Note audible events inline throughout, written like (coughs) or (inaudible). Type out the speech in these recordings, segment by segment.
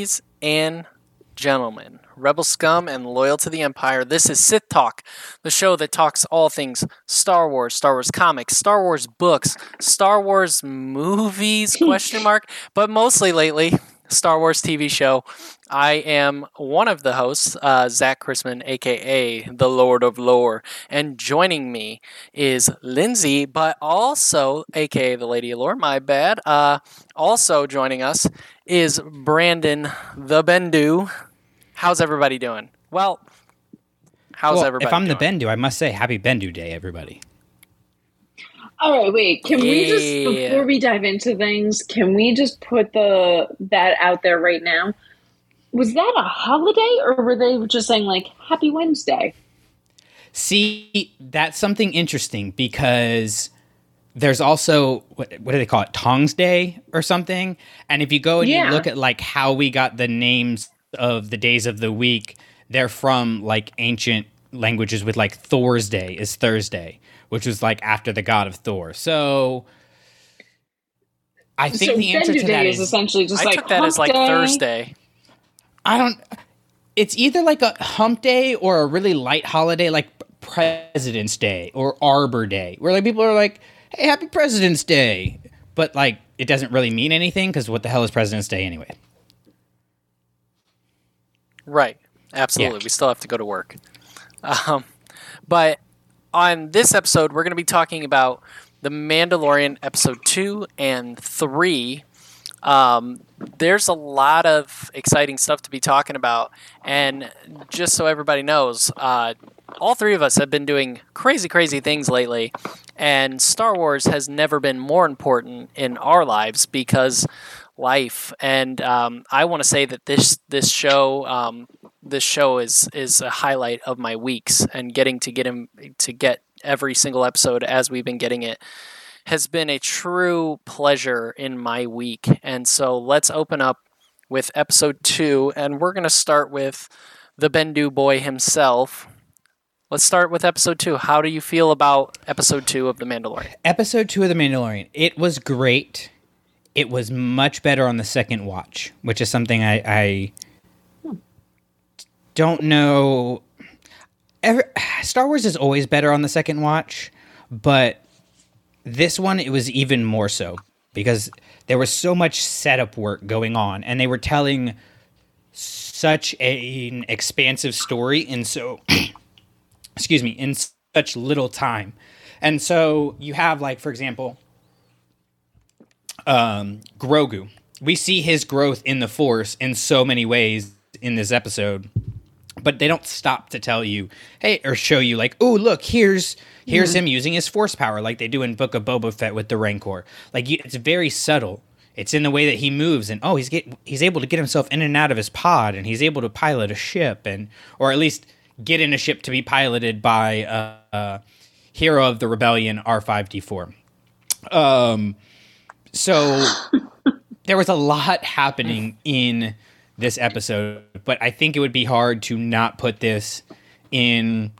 Ladies and gentlemen, rebel scum and loyal to the empire, this is Sith Talk, the show that talks all things Star Wars, Star Wars comics, Star Wars books, Star Wars movies (laughs) question mark, but mostly lately Star Wars TV show. I am one of the hosts, uh, Zach Chrisman, aka the Lord of Lore, and joining me is Lindsey, but also aka the Lady of Lore. My bad. Uh, also joining us is Brandon the Bendu. How's everybody doing? Well, how's Well, everybody? if I'm the? Bendu, I must say Happy Bendu Day, everybody. All right, wait. Can we just before we dive into things, can we just put the that out there right now? Was that a holiday or were they just saying like Happy Wednesday? See, that's something interesting because there's also what, what do they call it, Tongs Day or something. And if you go and Yeah. you look at like how we got the names of the days of the week, they're from like ancient languages with like Thor's Day is Thursday, which was like after the god of Thor. So I think so the answer to that is, is essentially just I like took that as like day. Thursday. I don't. It's either like a hump day or a really light holiday, like President's Day or Arbor Day, where like people are like, "Hey, Happy President's Day," but like it doesn't really mean anything because what the hell is President's Day anyway? Right. Absolutely. Yeah. We still have to go to work. Um, but on this episode, we're going to be talking about The Mandalorian episode two and three. Um, there's a lot of exciting stuff to be talking about. And just so everybody knows, uh, all three of us have been doing crazy, crazy things lately. And Star Wars has never been more important in our lives because life. And um, I want to say that this this show um, this show is is a highlight of my weeks and getting to get him to get every single episode as we've been getting it has been a true pleasure in my week. And so let's open up with episode two, and we're going to start with the Bendu boy himself. Let's start with episode two. How do you feel about episode two of The Mandalorian? Episode two of The Mandalorian. It was great. It was much better on the second watch, which is something I, I hmm. don't know. Ever, Star Wars is always better on the second watch, but this one it was even more so because there was so much setup work going on, and they were telling such a, an expansive story in so (clears throat) excuse me in such little time and so you have like for example um grogu. We see his growth in the force in so many ways in this episode but they don't stop to tell you hey or show you like oh look here's here's him using his force power like they do in book of boba fett with the rancor. Like you, it's very subtle. It's in the way that he moves and oh he's get he's able to get himself in and out of his pod and he's able to pilot a ship and or at least get in a ship to be piloted by uh, uh hero of the rebellion r5d4 um so there was a lot happening in this episode, but I think it would be hard to not put this in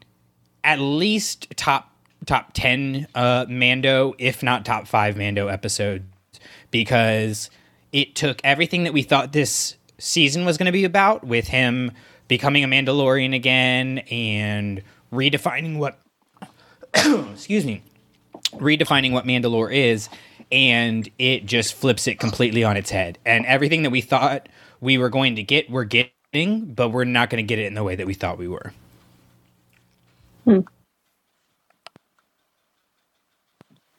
at least top top 10 uh Mando, if not top 5 Mando episodes because it took everything that we thought this season was going to be about with him becoming a Mandalorian again and redefining what (coughs) excuse me redefining what Mandalore is, and it just flips it completely on its head. And everything that we thought we were going to get, we're getting, but we're not going to get it in the way that we thought we were. Hmm.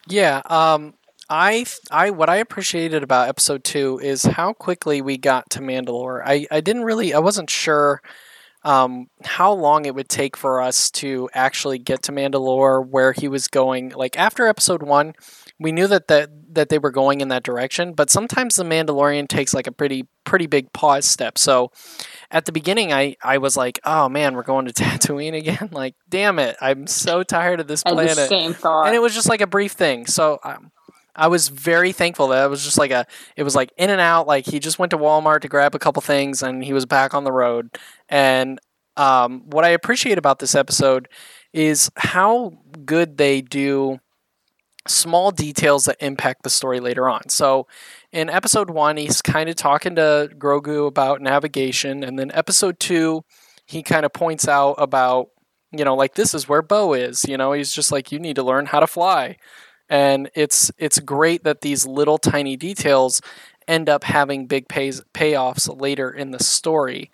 Yeah, um, I, I, what I appreciated about episode two is how quickly we got to Mandalore. I, I didn't really, I wasn't sure um, how long it would take for us to actually get to Mandalore, where he was going. Like after episode one, we knew that that that they were going in that direction, but sometimes the Mandalorian takes like a pretty pretty big pause step. So at the beginning, I I was like, oh man, we're going to (laughs) Tatooine again. Like, damn it, I'm so tired of this I had the planet same thought. and it was just like a brief thing. So um, I was very thankful that it was just like a it was like in and out like he just went to Walmart to grab a couple things and he was back on the road. And um, what I appreciate about this episode is how good they do small details that impact the story later on. So in episode 1 he's kind of talking to Grogu about navigation and then episode 2 he kind of points out about you know like this is where Bo is, you know, he's just like you need to learn how to fly and it's it's great that these little tiny details end up having big pays, payoffs later in the story.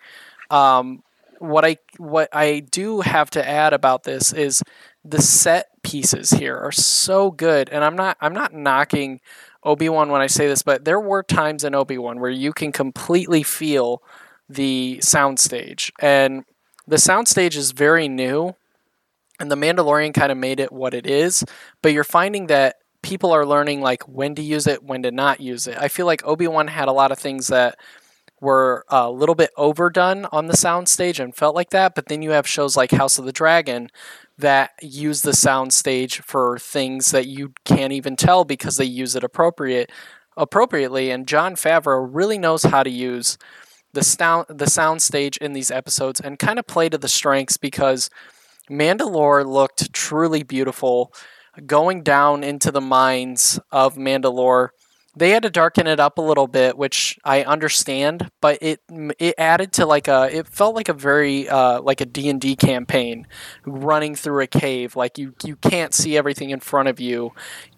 Um, what I what I do have to add about this is the set pieces here are so good, and I'm not I'm not knocking Obi Wan when I say this, but there were times in Obi Wan where you can completely feel the soundstage, and the soundstage is very new and the Mandalorian kind of made it what it is, but you're finding that people are learning like when to use it, when to not use it. I feel like Obi-Wan had a lot of things that were a little bit overdone on the soundstage and felt like that, but then you have shows like House of the Dragon that use the soundstage for things that you can't even tell because they use it appropriate appropriately and Jon Favreau really knows how to use the sound the soundstage in these episodes and kind of play to the strengths because Mandalore looked truly beautiful. Going down into the mines of Mandalore, they had to darken it up a little bit, which I understand, but it it added to like a it felt like a very uh, like a D and D campaign running through a cave. Like you you can't see everything in front of you.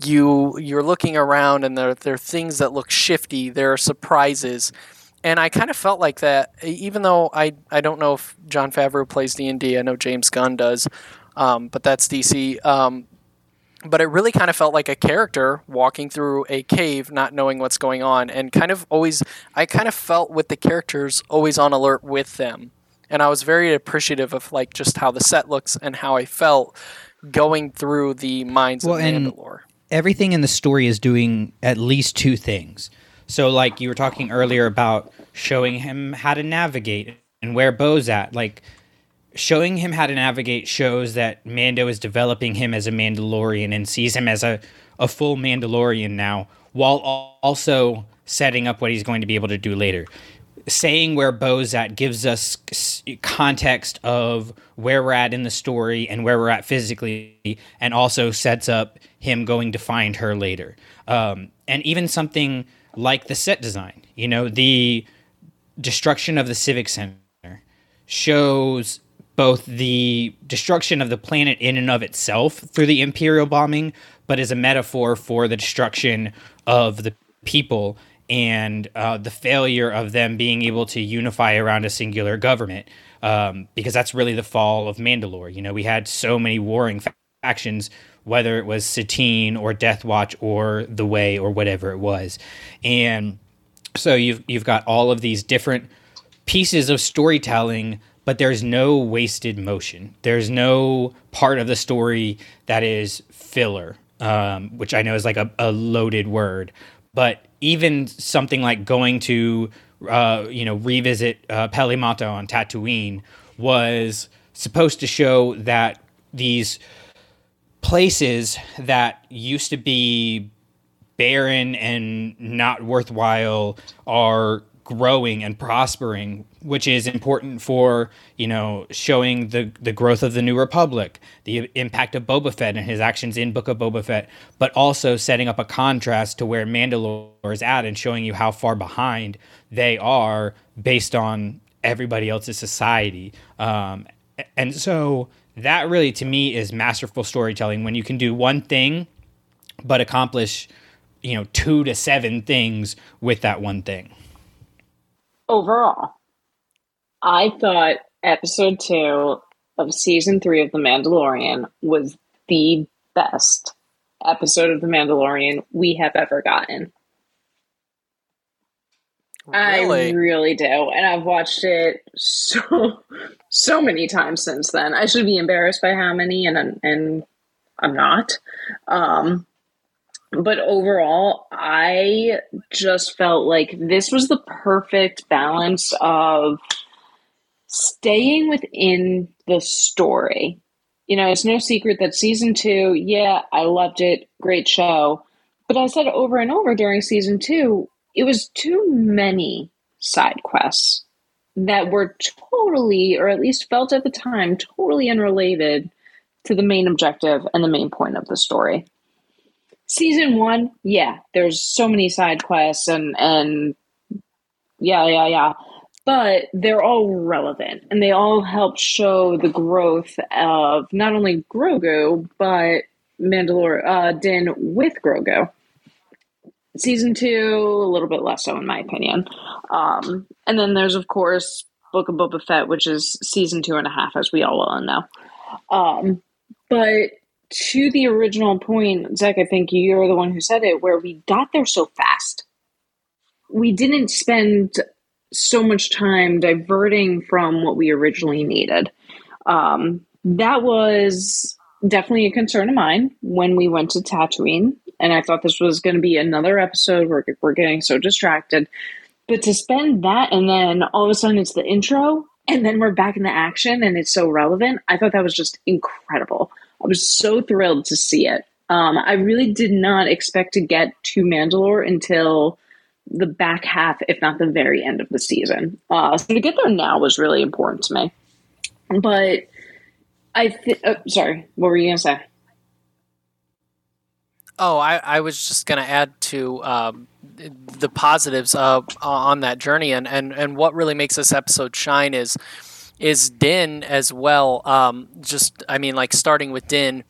You you're looking around, and there there are things that look shifty. There are surprises and I kind of felt like that, even though I, I don't know if Jon Favreau plays D and I know James Gunn does, um, but that's DC. Um, but it really kind of felt like a character walking through a cave, not knowing what's going on, and kind of always, I kind of felt with the characters always on alert with them, and I was very appreciative of like just how the set looks and how I felt going through the minds well, of Mandalore. Everything in the story is doing at least two things so, like you were talking earlier about showing him how to navigate and where Bo's at, like showing him how to navigate shows that Mando is developing him as a Mandalorian and sees him as a, a full Mandalorian now, while also setting up what he's going to be able to do later. Saying where Bo's at gives us context of where we're at in the story and where we're at physically, and also sets up him going to find her later. Um, and even something like the set design. You know, the destruction of the Civic Center shows both the destruction of the planet in and of itself through the Imperial bombing, but is a metaphor for the destruction of the people and uh, the failure of them being able to unify around a singular government. Um, because that's really the fall of Mandalore. You know, we had so many warring factions whether it was Satine or Death Watch or The Way or whatever it was. And so you've you've got all of these different pieces of storytelling, but there's no wasted motion. There's no part of the story that is filler, um, which I know is like a, a loaded word. But even something like going to uh, you know revisit uh, Peli Motto on Tatooine was supposed to show that these places that used to be barren and not worthwhile are growing and prospering, which is important for you know showing the the growth of the New Republic, the impact of Boba Fett and his actions in Book of Boba Fett, but also setting up a contrast to where Mandalore is at and showing you how far behind they are based on everybody else's society. Um, and so that really to me is masterful storytelling when you can do one thing but accomplish you know two to seven things with that one thing. Overall i thought episode two of season three of the mandalorian was the best episode of the mandalorian we have ever gotten Really? I really do. And I've watched it so so many times since then. I should be embarrassed by how many and and I'm not. Um but overall, I just felt like this was the perfect balance of staying within the story. You know, it's no secret that season 2, yeah, I loved it, great show, But I said over and over during season two, it was too many side quests that were totally, or at least felt at the time, totally unrelated to the main objective and the main point of the story. Season one, yeah, there's so many side quests and and yeah, yeah, yeah. But they're all relevant and they all help show the growth of not only Grogu, but Mandalore uh, Din with Grogu. Season two, a little bit less so, in my opinion. Um, and then there's, of course, Book of Boba Fett, which is season two and a half, as we all well know. Um, but to the original point, Zach, I think you're the one who said it, where we got there so fast. We didn't spend so much time diverting from what we originally needed. Um, that was definitely a concern of mine when we went to Tatooine. And I thought this was going to be another episode where we're getting so distracted. But to spend that and then all of a sudden it's the intro and then we're back in the action and it's so relevant, I thought that was just incredible. I was so thrilled to see it. Um, I really did not expect to get to Mandalore until the back half, if not the very end of the season. Uh, so to get there now was really important to me. But I th- oh, sorry, what were you gonna say? Oh, I, I was just going to add to um, the positives uh, on that journey, and, and, and what really makes this episode shine is is Din as well. Um, just I mean, like starting with Din,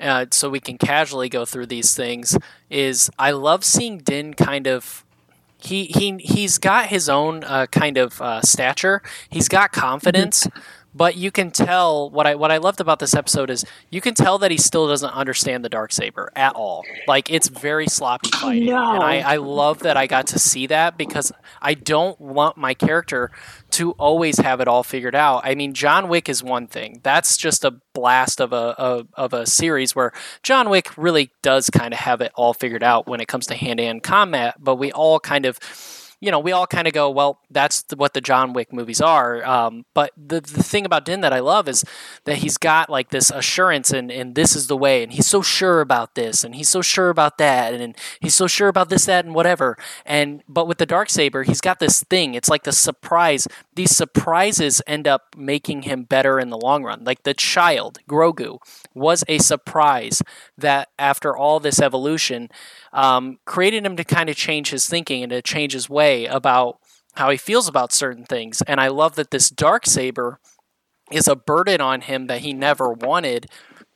uh, so we can casually go through these things. Is I love seeing Din kind of. He, he he's got his own uh, kind of uh, stature. He's got confidence, but you can tell what I what I loved about this episode is you can tell that he still doesn't understand the dark saber at all. Like it's very sloppy fighting, No. and I, I love that I got to see that because I don't want my character to always have it all figured out. I mean, John Wick is one thing. That's just a blast of a of, of a series where John Wick really does kind of have it all figured out when it comes to hand to hand combat. But we all kind of you know, we all kind of go, well, that's the, what the John Wick movies are. Um, but the, the thing about Din that I love is that he's got like this assurance and, and this is the way. And he's so sure about this and he's so sure about that. And, and he's so sure about this, that, and whatever. And, but with the dark saber, he's got this thing. It's like the surprise. These surprises end up making him better in the long run. Like the child, Grogu, was a surprise that after all this evolution, um, created him to kind of change his thinking and to change his way about how he feels about certain things. And I love that this dark saber is a burden on him that he never wanted,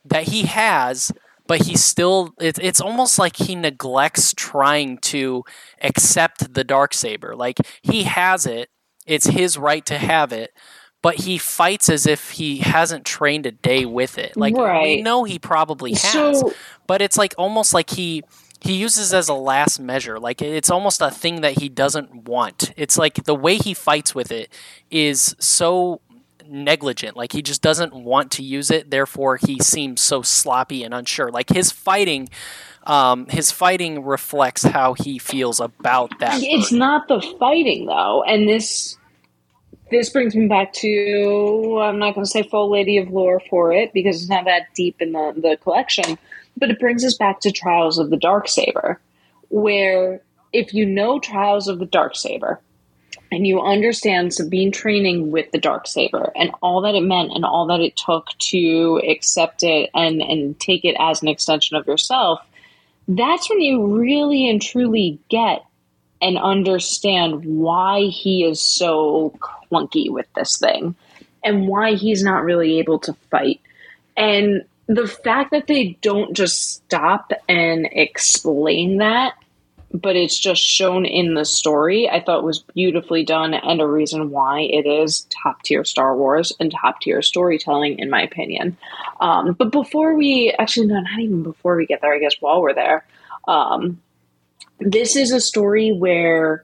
that he has, but he still it, it's almost like he neglects trying to accept the dark saber. Like he has it, it's his right to have it. But he fights as if he hasn't trained a day with it. Like we know he probably has, So but it's like almost like he he uses as a last measure. Like it's almost a thing that he doesn't want. It's like the way he fights with it is so negligent. Like he just doesn't want to use it. Therefore he seems so sloppy and unsure. Like his fighting um, his fighting reflects how he feels about that. It's not the fighting though, and this this brings me back to I'm not going to say full lady of lore for it because it's not that deep in the the collection, but it brings us back to Trials of the Dark Saber, where if you know Trials of the Dark Saber and you understand Sabine training with the dark saber and all that it meant and all that it took to accept it and and take it as an extension of yourself that's when you really and truly get and understand why he is so clunky with this thing and why he's not really able to fight. And the fact that they don't just stop and explain that but it's just shown in the story, I thought was beautifully done and a reason why it is top tier Star Wars and top tier storytelling, in my opinion. Um, but before we actually, no, not even before we get there, I guess while we're there, um, this is a story where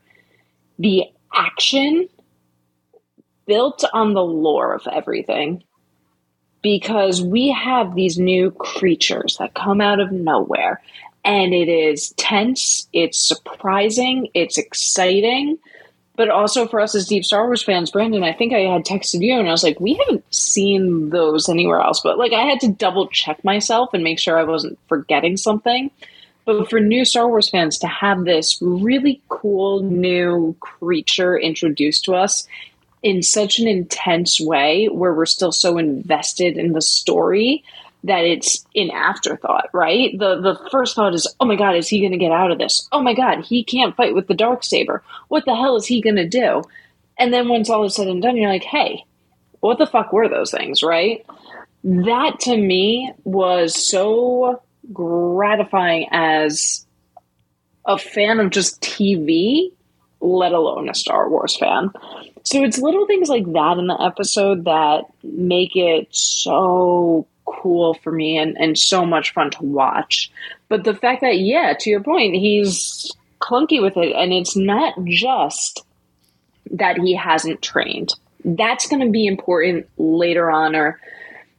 the action built on the lore of everything because we have these new creatures that come out of nowhere and it is tense, it's surprising, it's exciting. But also for us as deep Star Wars fans, Brandon, I think I had texted you and I was like, we haven't seen those anywhere else. But like I had to double check myself and make sure I wasn't forgetting something. But for new Star Wars fans to have this really cool new creature introduced to us in such an intense way where we're still so invested in the story that it's an afterthought, right? The the first thought is, "Oh my god, is he going to get out of this? Oh my god, he can't fight with the dark saber. What the hell is he going to do?" And then once all is said and done, you're like, "Hey, what the fuck were those things, right?" That to me was so gratifying as a fan of just TV, let alone a Star Wars fan. So it's little things like that in the episode that make it so cool for me and, and so much fun to watch. But the fact that, yeah, to your point, he's clunky with it, and it's not just that he hasn't trained. That's going to be important later on, or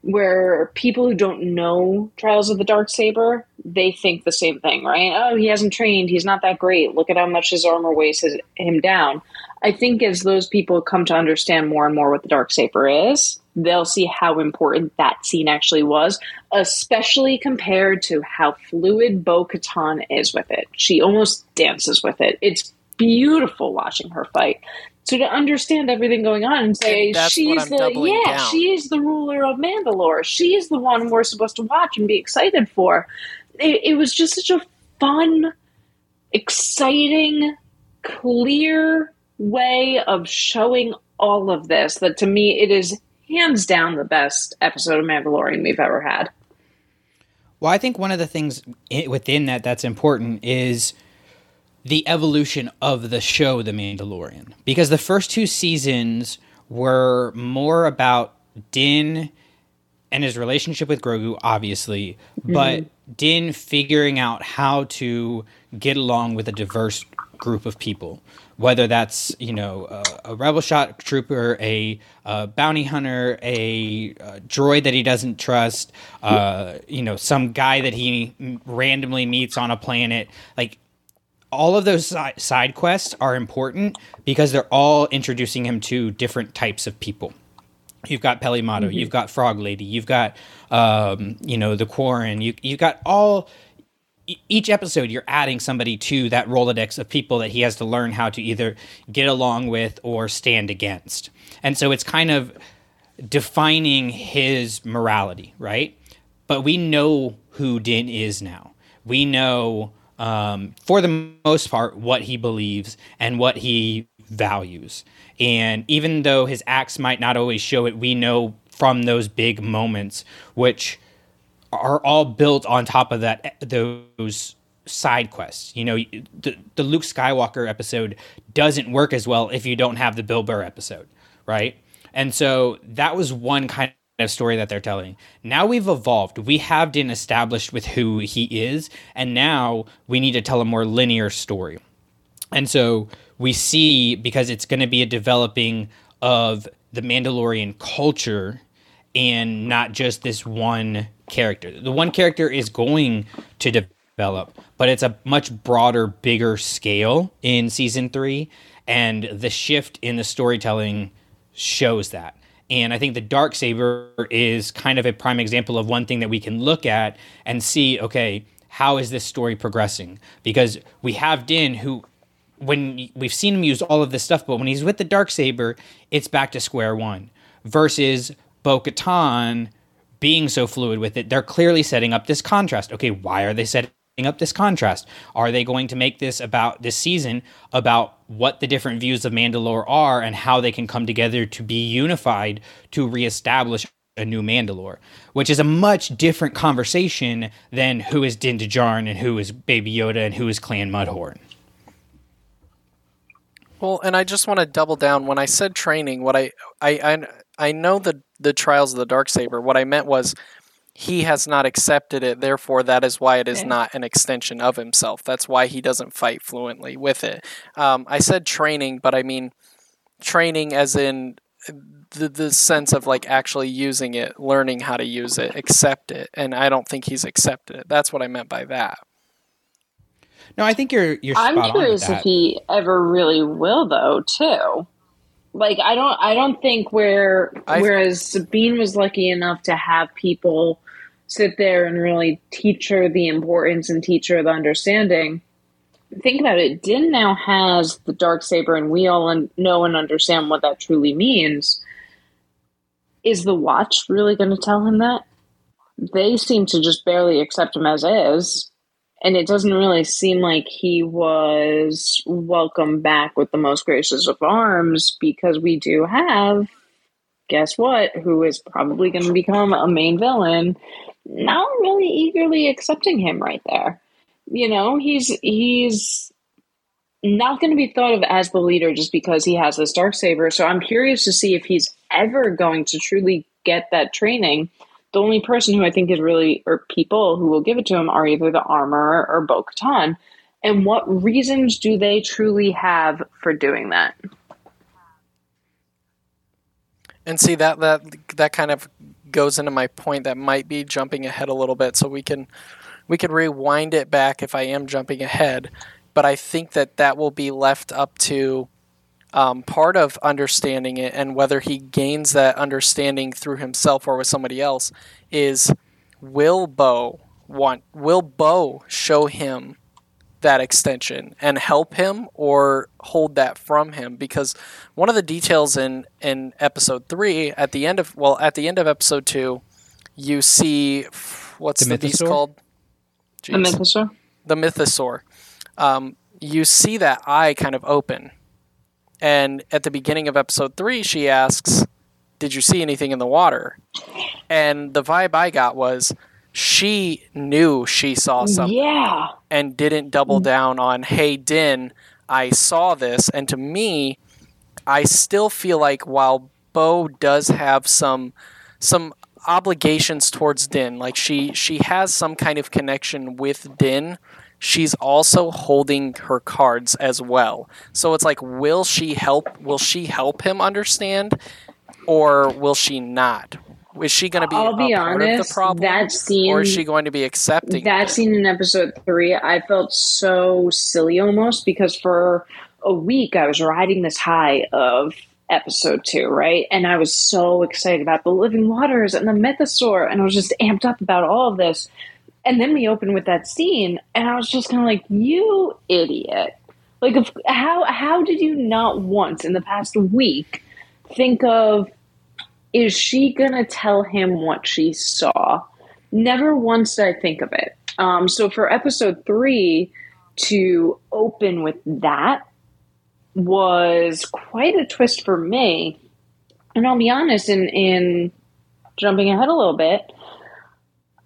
where people who don't know Trials of the Dark Saber, they think the same thing, right? Oh, he hasn't trained. He's not that great. Look at how much his armor weighs him down. I think as those people come to understand more and more what the Dark Saber is, they'll see how important that scene actually was, especially compared to how fluid Bo Katan is with it. She almost dances with it. It's beautiful watching her fight. So to understand everything going on and say and she's the yeah down. she's the ruler of Mandalore, she's the one we're supposed to watch and be excited for. It, it was just such a fun, exciting, clear way of showing all of this that to me it is hands down the best episode of Mandalorian we've ever had. Well, I think one of the things within that that's important is the evolution of the show The Mandalorian because the first two seasons were more about Din and his relationship with Grogu obviously, mm-hmm. but Din figuring out how to get along with a diverse group of people whether that's you know a, a rebel shot trooper, a, a bounty hunter, a, a, droid that he doesn't trust, uh, you know some guy that he randomly meets on a planet, like. All of those side quests are important because they're all introducing him to different types of people. You've got Peli Motto, mm-hmm. you've got Frog Lady, you've got um, you know the Quarren, you you've got all each episode you're adding somebody to that rolodex of people that he has to learn how to either get along with or stand against. And so it's kind of defining his morality right? But we know who din is now. We know um, for the most part what he believes and what he values and even though his acts might not always show it we know from those big moments which are all built on top of that those side quests. You know, the the Luke Skywalker episode doesn't work as well if you don't have the Bill Burr episode, right? And so that was one kind of story that they're telling. Now we've evolved. We have been established with who he is, and now we need to tell a more linear story. And so we see because it's going to be a developing of the Mandalorian culture and not just this one character. The one character is going to develop, but it's a much broader, bigger scale in season three. And the shift in the storytelling shows that. And I think the dark saber is kind of a prime example of one thing that we can look at and see, okay, how is this story progressing? Because we have Din who when we've seen him use all of this stuff, but when he's with the dark saber, it's back to square one. Versus Bo Katan being so fluid with it, they're clearly setting up this contrast. Okay, why are they setting up this contrast? Are they going to make this about this season about what the different views of Mandalore are and how they can come together to be unified to reestablish a new Mandalore, which is a much different conversation than who is Din Djarin and who is Baby Yoda and who is Clan Mudhorn. Well, and I just want to double down when I said training. What I I I, I know the the trials of the dark saber. What I meant was he has not accepted it. Therefore, that is why it is okay. not an extension of himself. That's why he doesn't fight fluently with it. Um, I said training, but I mean training as in the, the sense of like actually using it, learning how to use it, accept it. And I don't think he's accepted it. That's what I meant by that. No, I think you're you're. I'm curious if he ever really will, though. Too. Like I don't I don't think where I've, whereas Sabine was lucky enough to have people sit there and really teach her the importance and teach her the understanding. Think about it. Din now has the dark saber, and we all know and understand what that truly means. Is the watch really going to tell him that? They seem to just barely accept him as is and it doesn't really seem like he was welcomed back with the most gracious of arms because we do have guess what who is probably going to become a main villain. Not really eagerly accepting him right there. You know he's he's not going to be thought of as the leader just because he has this dark saber. So i'm curious to see if he's ever going to truly get that training the only person who I think is really, or people who will give it to him are either the Armorer or Bo Katan. And what reasons do they truly have for doing that? And see that that that kind of goes into my point that might be jumping ahead a little bit, so we can we can rewind it back if I am jumping ahead. But I think that that will be left up to um, part of understanding it and whether he gains that understanding through himself or with somebody else is will Bo want will Bo show him that extension and help him or hold that from him? Because one of the details in in episode 3 at the end of well at the end of episode 2 you see what's the, the beast called? Jeez. the mythosaur? The mythosaur. Um, you see that eye kind of open and at the beginning of episode three, she asks, Did you see anything in the water? And the vibe I got was she knew she saw something. Yeah. And didn't double mm-hmm. down on, Hey, Din, I saw this. And to me, I still feel like while Bo does have some some obligations towards Din, like she she has some kind of connection with Din she's also holding her cards as well. So it's like, will she help? Will she help him understand, or will she not? Is she going to be? I'll be honest. that scene, or is she going to be accepting? That scene in episode three, I felt so silly almost because for a week I was riding this high of episode two, right? And I was so excited about the living waters and the mythosaur, and I was just amped up about all of this. And then we open with that scene, and I was just kind of like, "You idiot! Like, if, how how did you not once in the past week think of is she gonna tell him what she saw? Never once did I think of it. Um, so for episode three to open with that was quite a twist for me. And I'll be honest, in in jumping ahead a little bit,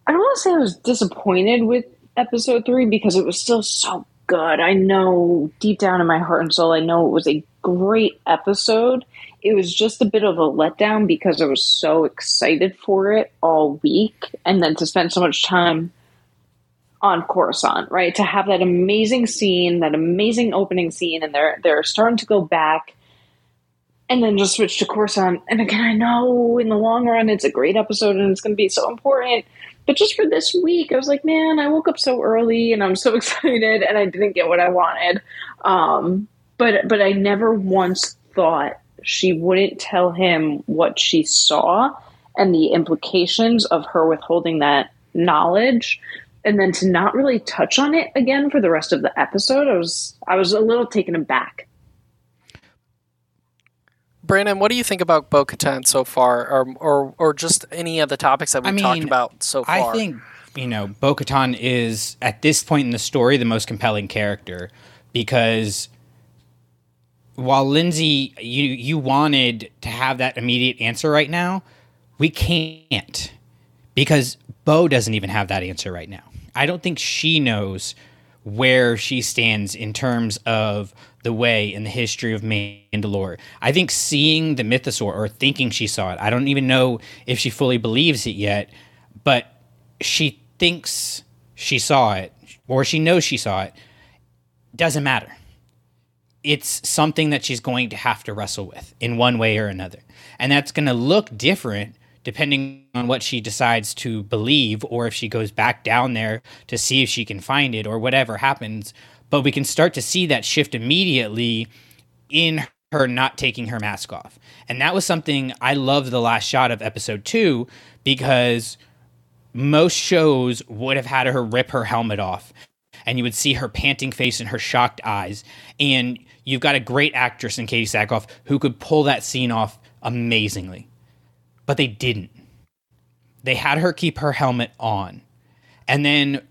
I don't want to say I was disappointed with episode three because it was still so good. I know deep down in my heart and soul, I know it was a great episode. It was just a bit of a letdown because I was so excited for it all week, and then to spend so much time on Coruscant, right? To have that amazing scene, that amazing opening scene, and they're they're starting to go back and then just switch to Coruscant. And again, I know in the long run it's a great episode and it's going to be so important. But just for this week, I was like, man, I woke up so early and I'm so (laughs) excited and I didn't get what I wanted. Um, but but I never once thought she wouldn't tell him what she saw and the implications of her withholding that knowledge and then to not really touch on it again for the rest of the episode i was i was a little taken aback Brandon, what do you think about Bo Katan so far, or, or or just any of the topics that we've I mean, talked about so far? I think you know Bo Katan is at this point in the story the most compelling character because while Lindsey, you you wanted to have that immediate answer right now, we can't because Bo doesn't even have that answer right now. I don't think she knows where she stands in terms of the way in the history of Mandalore. I think seeing the mythosaur or thinking she saw it, I don't even know if she fully believes it yet, but she thinks she saw it or she knows she saw it. Doesn't matter. It's something that she's going to have to wrestle with in one way or another. And that's going to look different depending on what she decides to believe or if she goes back down there to see if she can find it or whatever happens but we can start to see that shift immediately in her not taking her mask off. And that was something I loved the last shot of episode two because most shows would have had her rip her helmet off and you would see her panting face and her shocked eyes. And you've got a great actress in Katee Sackhoff who could pull that scene off amazingly. But they didn't. They had her keep her helmet on. And then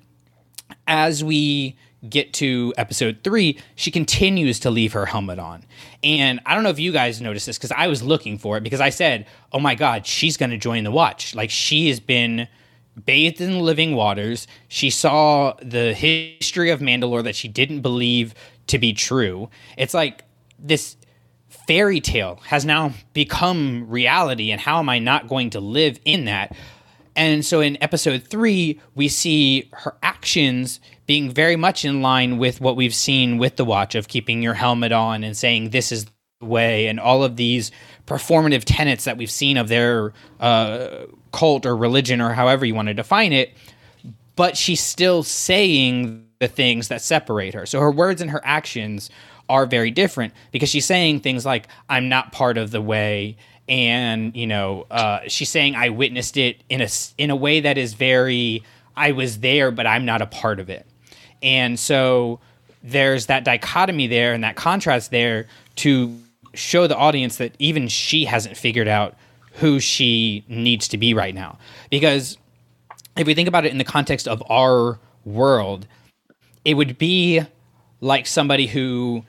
as we get to episode three, she continues to leave her helmet on. And I don't know if you guys noticed this because I was looking for it because I said, oh my God, she's going to join the watch. Like she has been bathed in living waters. She saw the history of Mandalore that she didn't believe to be true. It's like this fairy tale has now become reality. And how am I not going to live in that? And so in episode three, we see her actions being very much in line with what we've seen with the watch of keeping your helmet on and saying this is the way and all of these performative tenets that we've seen of their uh, cult or religion or however you want to define it. But she's still saying the things that separate her. So her words and her actions are very different because she's saying things like, I'm not part of the way and you know uh, she's saying I witnessed it in a in a way that is very I was there but I'm not a part of it, and so there's that dichotomy there and that contrast there to show the audience that even she hasn't figured out who she needs to be right now. Because if we think about it in the context of our world it would be like somebody who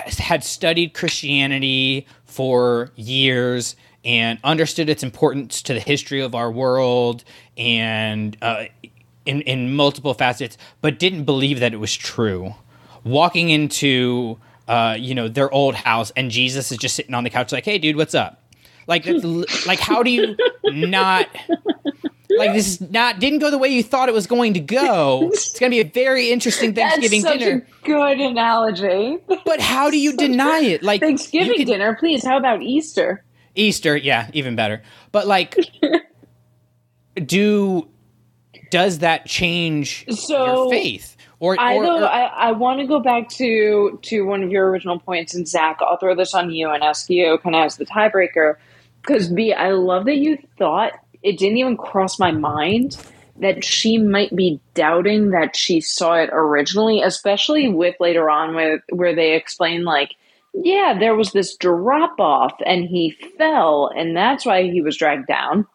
had studied Christianity for years and understood its importance to the history of our world and uh, in, in multiple facets, but didn't believe that it was true. Walking into uh, you know their old house and Jesus is just sitting on the couch like, "Hey, dude, what's up?" Like, like how do you not like this is not didn't go the way you thought it was going to go. (laughs) It's going to be a very interesting Thanksgiving That's such dinner. A good analogy. But how do you (laughs) deny it? Like Thanksgiving can, dinner, please. How about Easter? Easter, yeah, even better. But like, (laughs) do does that change so, your faith? Or, I or, or, uh, I, I want to go back to to one of your original points, and Zach, I'll throw this on you and ask you kind of as the tiebreaker. Because B, I love that you thought it didn't even cross my mind that she might be doubting that she saw it originally, especially with later on where where they explain like, yeah, there was this drop off and he fell and that's why he was dragged down.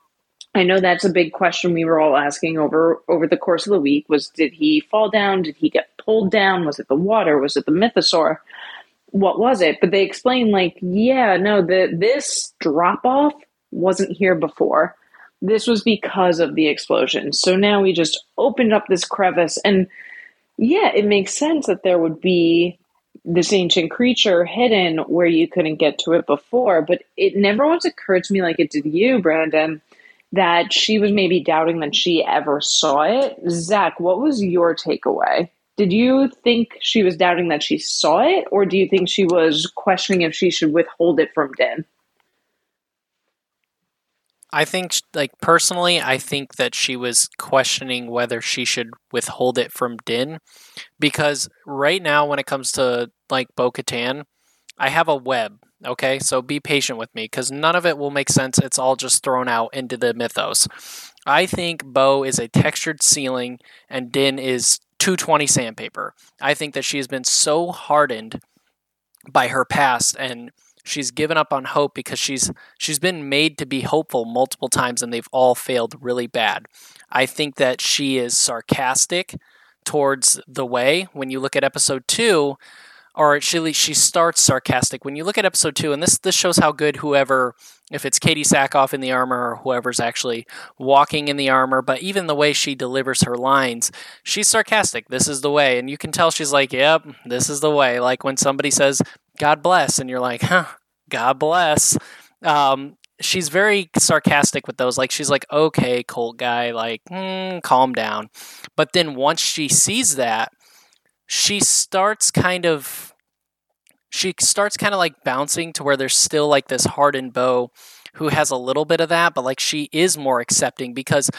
I know that's a big question we were all asking over over the course of the week was did he fall down? Did he get pulled down? Was it the water? Was it the mythosaur? What was it? But they explain like, yeah, no, the this drop off wasn't here before this was because of the explosion. So now we just opened up this crevice, and yeah, it makes sense that there would be this ancient creature hidden where you couldn't get to it before. But it never once occurred to me, like it did you, Brandon, that she was maybe doubting that she ever saw it. Zach, what was your takeaway? Did you think she was doubting that she saw it, or do you think she was questioning if she should withhold it from Din? I think, like personally, I think that she was questioning whether she should withhold it from Din, because right now, when it comes to like Bo Katan, I have a web. Okay, so be patient with me, because none of it will make sense. It's all just thrown out into the mythos. I think Bo is a textured ceiling, and Din is 220 sandpaper. I think that she has been so hardened by her past and she's given up on hope because she's she's been made to be hopeful multiple times and they've all failed really bad. I think that she is sarcastic towards the way when you look at episode 2 or she she starts sarcastic when you look at episode 2 and this this shows how good whoever if it's Katee Sackhoff in the armor or whoever's actually walking in the armor, but even the way she delivers her lines, she's sarcastic. This is the way. And you can tell she's like, yep, this is the way. Like when somebody says, God bless, and you're like, huh, God bless. Um, she's very sarcastic with those. Like she's like, okay, Colt guy, like, mm, calm down. But then once she sees that, she starts kind of, she starts kind of like bouncing to where there's still like this hardened Bo who has a little bit of that, but like she is more accepting because,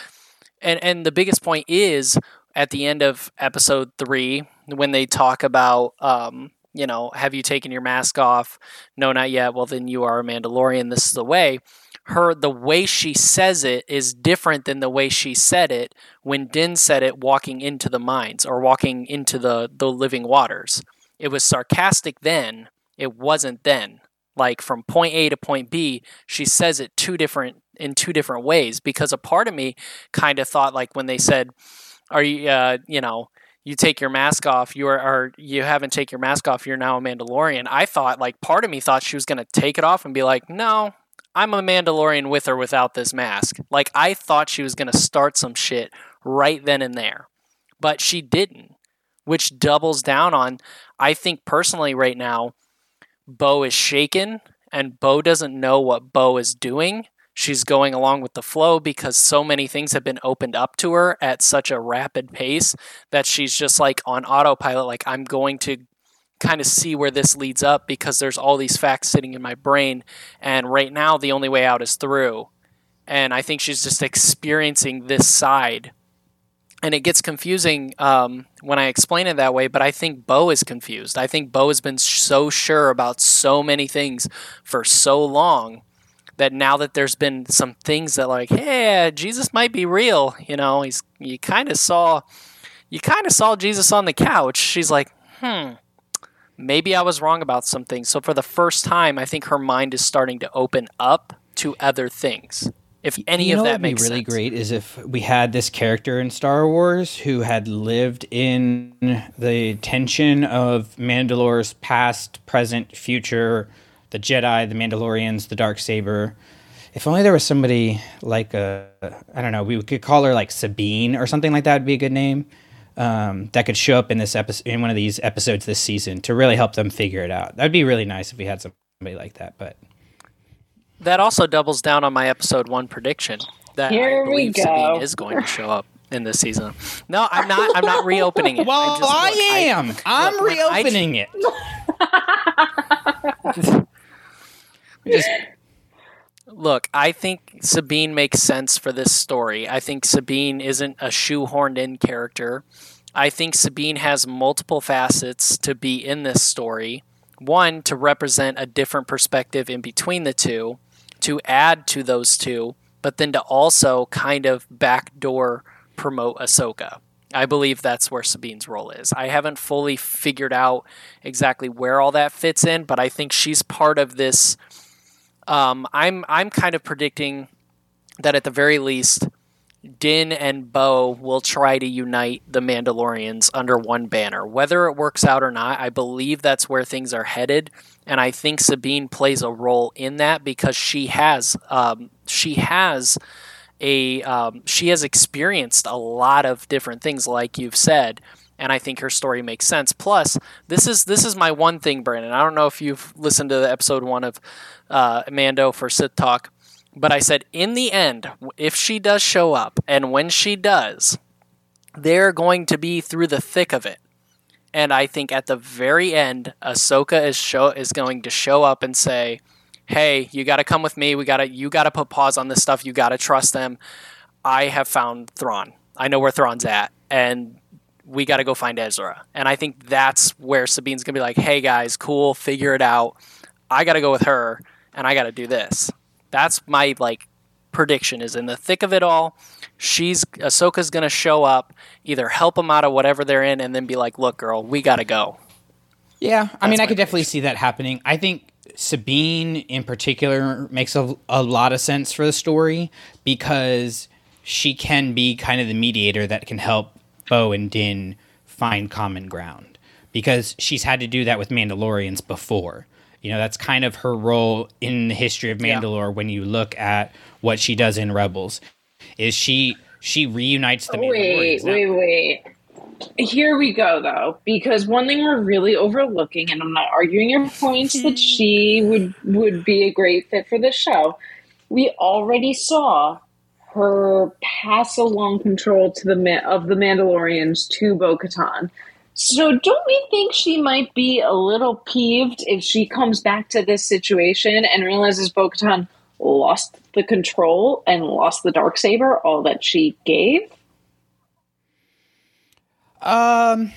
and and the biggest point is at the end of episode three when they talk about um you know, have you taken your mask off? No, not yet. Well, then you are a Mandalorian. This is the way. Her the way she says it is different than the way she said it when Din said it walking into the mines or walking into the the living waters. It was sarcastic then. It wasn't then. Like from point A to point B, she says it two different in two different ways because a part of me kind of thought like when they said, "Are you, uh, you know, you take your mask off, you are, or you haven't take your mask off, you're now a Mandalorian." I thought like part of me thought she was going to take it off and be like, "No, I'm a Mandalorian with or without this mask." Like I thought she was going to start some shit right then and there, but she didn't, which doubles down on. I think personally right now, Bo is shaken and Bo doesn't know what Bo is doing she's going along with the flow because so many things have been opened up to her at such a rapid pace that she's just like on autopilot like i'm going to kind of see where this leads up because there's all these facts sitting in my brain and right now the only way out is through and i think she's just experiencing this side and it gets confusing um, when I explain it that way, but I think Bo is confused. I think Bo has been so sure about so many things for so long that now that there's been some things that like, hey, Jesus might be real, you know, he's you kind of saw you kind of saw Jesus on the couch. She's like, hmm, maybe I was wrong about some things. So for the first time, I think her mind is starting to open up to other things. If any you know of that would makes be really sense. great is if we had this character in Star Wars who had lived in the tension of Mandalore's past, present, future, the Jedi, the Mandalorians, the dark saber. If only there was somebody like a, I don't know, we could call her like Sabine or something like that would be a good name. Um, that could show up in this episode, in one of these episodes this season to really help them figure it out. That'd be really nice if we had somebody like that. But That also doubles down on my episode one prediction that Here I we believe go. Sabine is going to show up in this season. No, I'm not. I'm not reopening it. well, I'm just- I look, I- am. I'm look, when I- reopening it. (laughs) (laughs) Just Look, I think Sabine makes sense for this story. I think Sabine isn't a shoehorned in character. I think Sabine has multiple facets to be in this story. One, to represent a different perspective in between the two, to add to those two, but then to also kind of backdoor promote Ahsoka. I believe that's where Sabine's role is. I haven't fully figured out exactly where all that fits in, but I think she's part of this um, I'm I'm kind of predicting that at the very least, Din and Bo will try to unite the Mandalorians under one banner. Whether it works out or not, I believe that's where things are headed, and I think Sabine plays a role in that because she has um, she has a um, she has experienced a lot of different things, like you've said and I think her story makes sense. Plus, this is this is my one thing, Brandon. I don't know if you've listened to the episode one of uh, Mando for Sith Talk, but I said in the end, if she does show up, and when she does, they're going to be through the thick of it. And I think at the very end, Ahsoka is show is going to show up and say, "Hey, you got to come with me. We got to you got to put pause on this stuff. You got to trust them. I have found Thrawn. I know where Thrawn's at, and we got to go find Ezra. And I think that's where Sabine's going to be like, hey guys, cool, figure it out. I got to go with her and I got to do this. That's my like prediction is in the thick of it all. She's Ahsoka's going to show up, either help them out of whatever they're in and then be like, look girl, we got to go. Yeah, I mean, I could definitely see that happening. I think Sabine in particular makes a, a lot of sense for the story because she can be kind of the mediator that can help Bo and Din find common ground because she's had to do that with Mandalorians before. You know, that's kind of her role in the history of Yeah. Mandalore when you look at what she does in Rebels. Is she she reunites the Wait, Now- wait, wait. Here we go, though, because one thing we're really overlooking, and I'm not arguing your points that she would would be a great fit for this show. We already saw her pass along control to the of the Mandalorians to Bo-Katan. So don't we think she might be a little peeved if she comes back to this situation and realizes Bo-Katan lost the control and lost the dark saber, all that she gave? Um,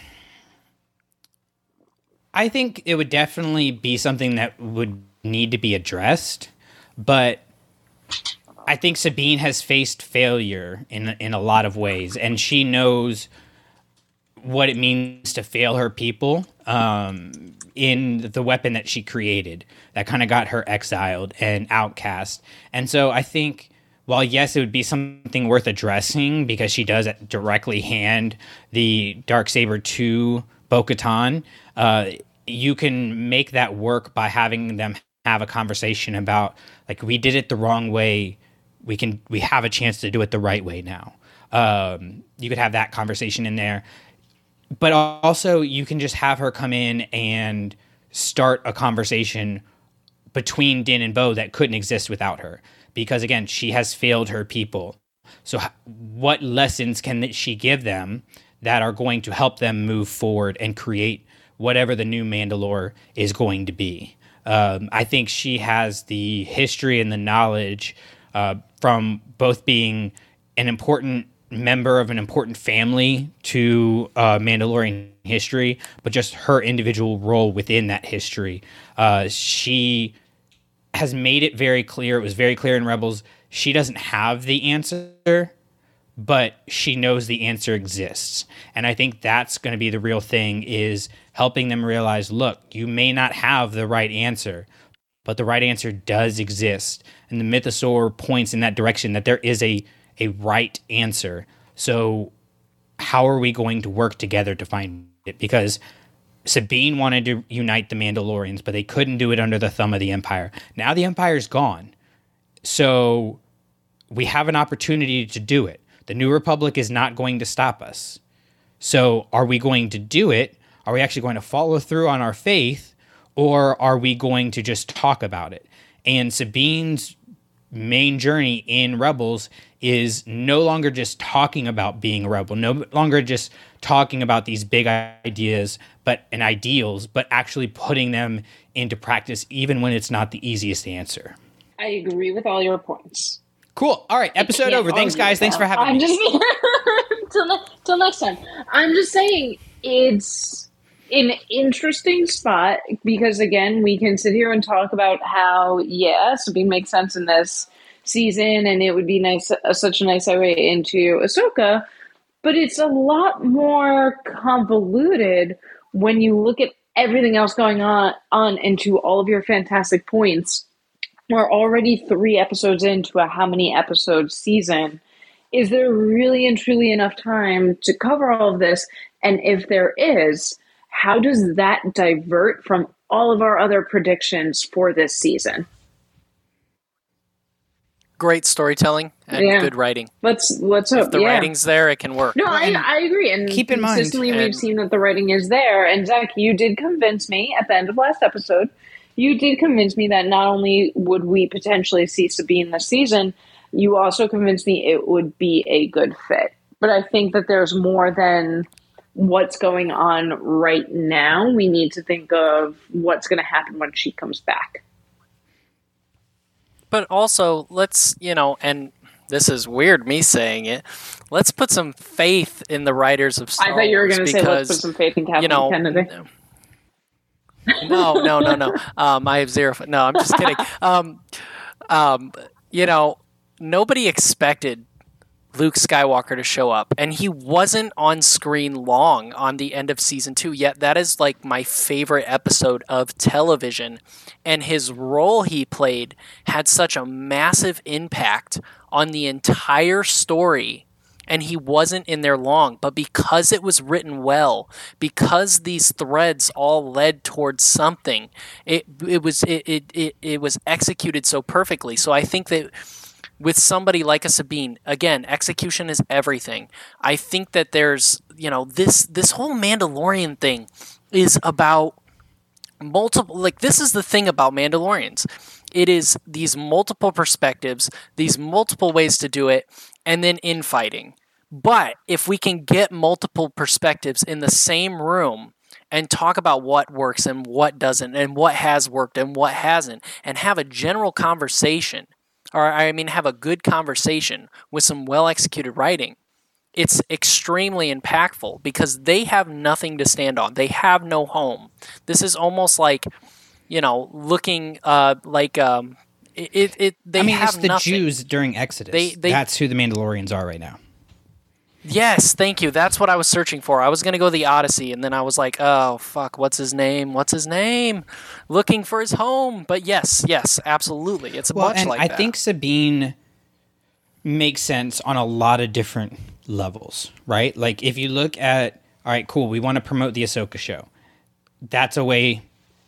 I think it would definitely be something that would need to be addressed, but I think Sabine has faced failure in in a lot of ways, and she knows what it means to fail her people um, in the weapon that she created that kind of got her exiled and outcast. And so I think while yes, it would be something worth addressing because she does directly hand the dark saber to Bo-Katan, uh, you can make that work by having them have a conversation about like we did it the wrong way. We can we have a chance to do it the right way now. Um, you could have that conversation in there. But also you can just have her come in and start a conversation between Din and Bo that couldn't exist without her. Because again she has failed her people. So what lessons can she give them that are going to help them move forward and create whatever the new Mandalore is going to be? Um, I think she has the history and the knowledge uh, from both being an important member of an important family to uh, Mandalorian history, but just her individual role within that history. Uh, she has made it very clear. It was very clear in Rebels. She doesn't have the answer, but she knows the answer exists. And I think that's going to be the real thing is helping them realize, look, you may not have the right answer, but the right answer does exist. And the mythosaur points in that direction that there is a a right answer. So, how are we going to work together to find it? Because Sabine wanted to unite the Mandalorians, but they couldn't do it under the thumb of the Empire. Now the Empire's gone. So, we have an opportunity to do it. The New Republic is not going to stop us. So, are we going to do it? Are we actually going to follow through on our faith? Or are we going to just talk about it? And Sabine's main journey in Rebels is no longer just talking about being a rebel, no longer just talking about these big ideas but and ideals, but actually putting them into practice even when it's not the easiest answer. I agree with all your points. Cool. All right, episode over. Thanks, guys. Thanks for having I'm me. Just, (laughs) till, till next time. I'm just saying it's an interesting spot because again, we can sit here and talk about how yes, it makes sense in this season, and it would be nice, uh, such a nice segue into Ahsoka. But it's a lot more convoluted when you look at everything else going on, on into all of your fantastic points. We're already three episodes into a how many episodes season. Is there really and truly enough time to cover all of this? And if there is, how does that divert from all of our other predictions for this season? great storytelling and yeah. good writing. Let's let's hope if the yeah. writing's there, it can work. No, I, I agree. And keep in mind, consistently we've seen that the writing is there. And Zach, you did convince me at the end of last episode. You did convince me that not only would we potentially see Sabine this season, you also convinced me it would be a good fit. But I think that there's more than what's going on right now. We need to think of what's going to happen when she comes back but also let's you know and this is weird me saying it let's put some faith in the writers of Star I thought you were going to say let's put some faith in Kathleen you know, Kennedy. No, no, no, no. Um, I have zero. No, I'm just kidding. Um, um, you know, nobody expected Luke Skywalker to show up, and he wasn't on screen long on the end of season two. Yet that is like my favorite episode of television, and his role he played had such a massive impact on the entire story. And he wasn't in there long, but because it was written well, because these threads all led towards something, it it was it, it, it, it was executed so perfectly. So I think that with somebody like a Sabine, again, execution is everything. I think that there's, you know, this this whole Mandalorian thing is about multiple like this is the thing about Mandalorians. It is these multiple perspectives, these multiple ways to do it, and then infighting. But if we can get multiple perspectives in the same room and talk about what works and what doesn't, and what has worked and what hasn't, and have a general conversation, or I mean, have a good conversation with some well executed writing, it's extremely impactful because they have nothing to stand on. They have no home. This is almost like, you know, looking uh, like um, it, it, it. They I mean, have it's the nothing. Jews during Exodus. They- they- That's who the Mandalorians are right now. Yes, thank you. That's what I was searching for. I was gonna go the Odyssey, and then I was like, oh fuck, what's his name? What's his name? Looking for his home. But yes, yes, absolutely. It's Well, much and like I that. think Sabine makes sense on a lot of different levels, right? Like if you look at, all right, cool, we want to promote the Ahsoka show. That's a way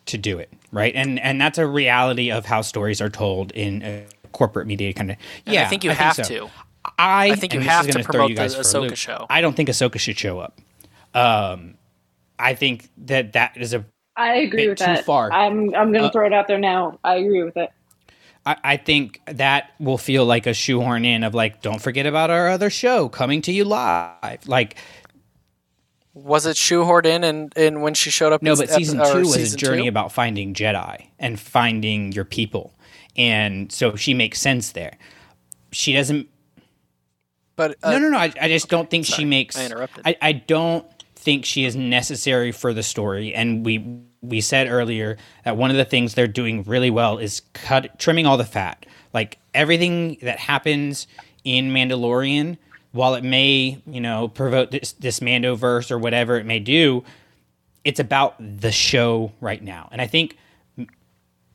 to do it, right? And and that's a reality of how stories are told in a corporate media kind of. And Yeah, I think you have so. to. I, I think you this have is to gonna promote you the guys for Ahsoka show. I don't think Ahsoka should show up. Um, I think that that is a I agree bit with too that. far. I'm I'm gonna Uh, throw it out there now. I agree with it. I, I think that will feel like a shoehorn in of like, don't forget about our other show coming to you live. Like, Was it shoehorned in and, and when she showed up? no, in but season or two was a journey two? about finding Jedi and finding your people. And so she makes sense there. She doesn't. But uh, no, no, no. I, I just don't think sorry, she makes. I interrupted. I, I don't think she is necessary for the story. And we we said earlier that one of the things they're doing really well is cut trimming all the fat. Like everything that happens in Mandalorian, while it may you know provoke this, this Mandoverse or whatever it may do, it's about the show right now. And I think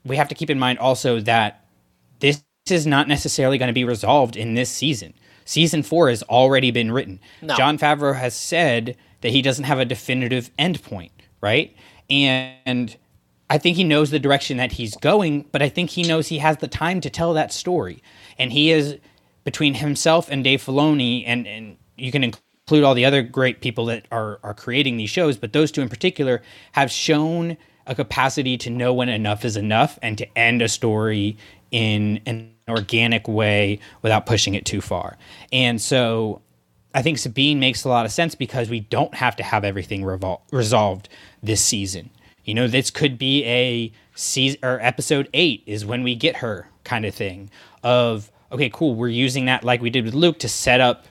we have to keep in mind also that this is not necessarily going to be resolved in this season. Season four has already been written. No. Jon Favreau has said that he doesn't have a definitive endpoint, right? And I think he knows the direction that he's going, but I think he knows he has the time to tell that story. And he is between himself and Dave Filoni, and, and you can include all the other great people that are, are creating these shows, but those two in particular have shown a capacity to know when enough is enough and to end a story in an organic way without pushing it too far. And so I think Sabine makes a lot of sense because we don't have to have everything revol- resolved this season. You know, this could be a season or episode eight is when we get her kind of thing of okay, cool. We're using that like we did with Luke to set up.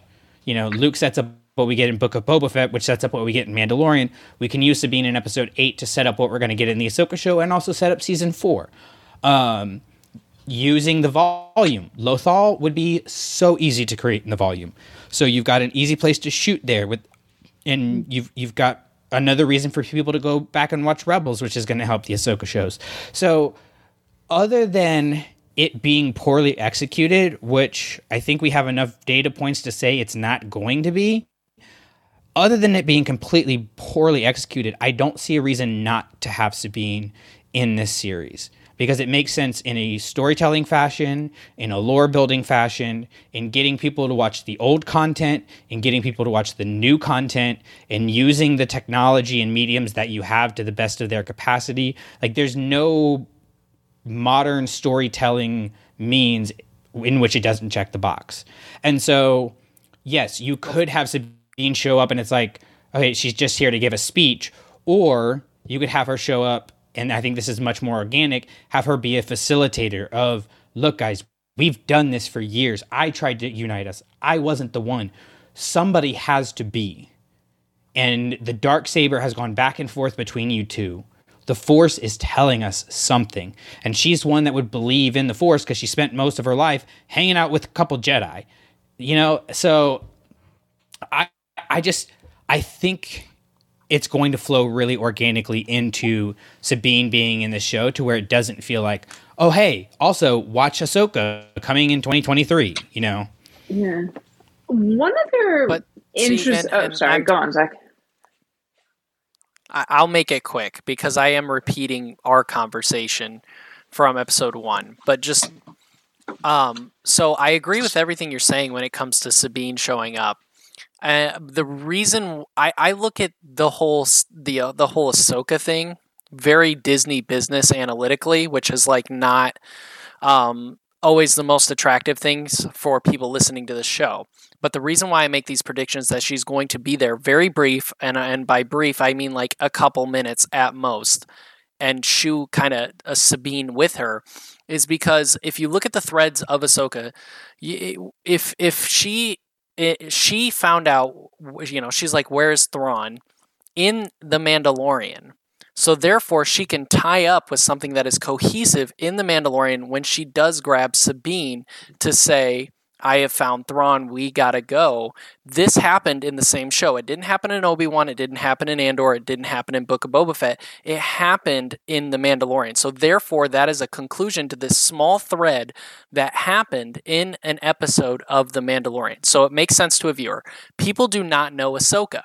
You know, Luke sets up what we get in Book of Boba Fett, which sets up what we get in Mandalorian. We can use Sabine in episode eight to set up what we're going to get in the Ahsoka show, and also set up season four. Um, using the volume. Lothal would be so easy to create in the volume. So you've got an easy place to shoot there with and you've you've got another reason for people to go back and watch Rebels, which is going to help the Ahsoka shows. So other than it being poorly executed, which I think we have enough data points to say it's not going to be, other than it being completely poorly executed, I don't see a reason not to have Sabine in this series because it makes sense in a storytelling fashion, in a lore building fashion, in getting people to watch the old content, in getting people to watch the new content, and using the technology and mediums that you have to the best of their capacity. Like there's no modern storytelling means in which it doesn't check the box. And so, yes, you could have Sabine show up and it's like, okay, she's just here to give a speech, or you could have her show up and I think this is much more organic, have her be a facilitator of, look, guys, we've done this for years. I tried to unite us. I wasn't the one. Somebody has to be. And the dark saber has gone back and forth between you two. The force is telling us something. And she's one that would believe in the force because she spent most of her life hanging out with a couple Jedi. You know, so I I just I think it's going to flow really organically into Sabine being in the show to where it doesn't feel like, oh hey, also watch Ahsoka coming in 2023, you know. Yeah. One other But, see, interest. and- oh, sorry. I'm- Go on, Zach. I- I'll make it quick because I am repeating our conversation from episode one. But just um, so I agree with everything you're saying when it comes to Sabine showing up. Uh, the reason I, I look at the whole the uh, the whole Ahsoka thing very Disney business analytically, which is like not um, always the most attractive things for people listening to the show. But the reason why I make these predictions that she's going to be there very brief, and and by brief I mean like a couple minutes at most, and shoe kind of a Sabine with her, is because if you look at the threads of Ahsoka, if if she it, she found out, you know, she's like, "Where's Thrawn?" in the Mandalorian. So therefore, she can tie up with something that is cohesive in the Mandalorian when she does grab Sabine to say, I have found Thrawn. We gotta go. This happened in the same show. It didn't happen in Obi Wan. It didn't happen in Andor. It didn't happen in Book of Boba Fett. It happened in the Mandalorian. So therefore, that is a conclusion to this small thread that happened in an episode of the Mandalorian. So it makes sense to a viewer. People do not know Ahsoka.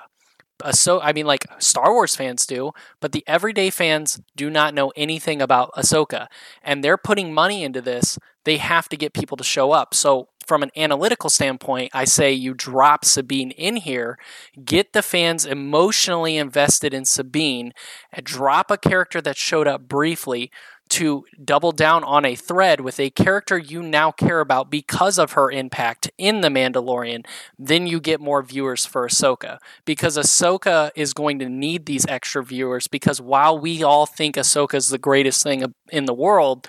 So I mean, like Star Wars fans do, but the everyday fans do not know anything about Ahsoka, and they're putting money into this. They have to get people to show up. So from an analytical standpoint, I say you drop Sabine in here, get the fans emotionally invested in Sabine, and drop a character that showed up briefly to double down on a thread with a character you now care about because of her impact in The Mandalorian, then you get more viewers for Ahsoka. Because Ahsoka is going to need these extra viewers because while we all think Ahsoka is the greatest thing in the world,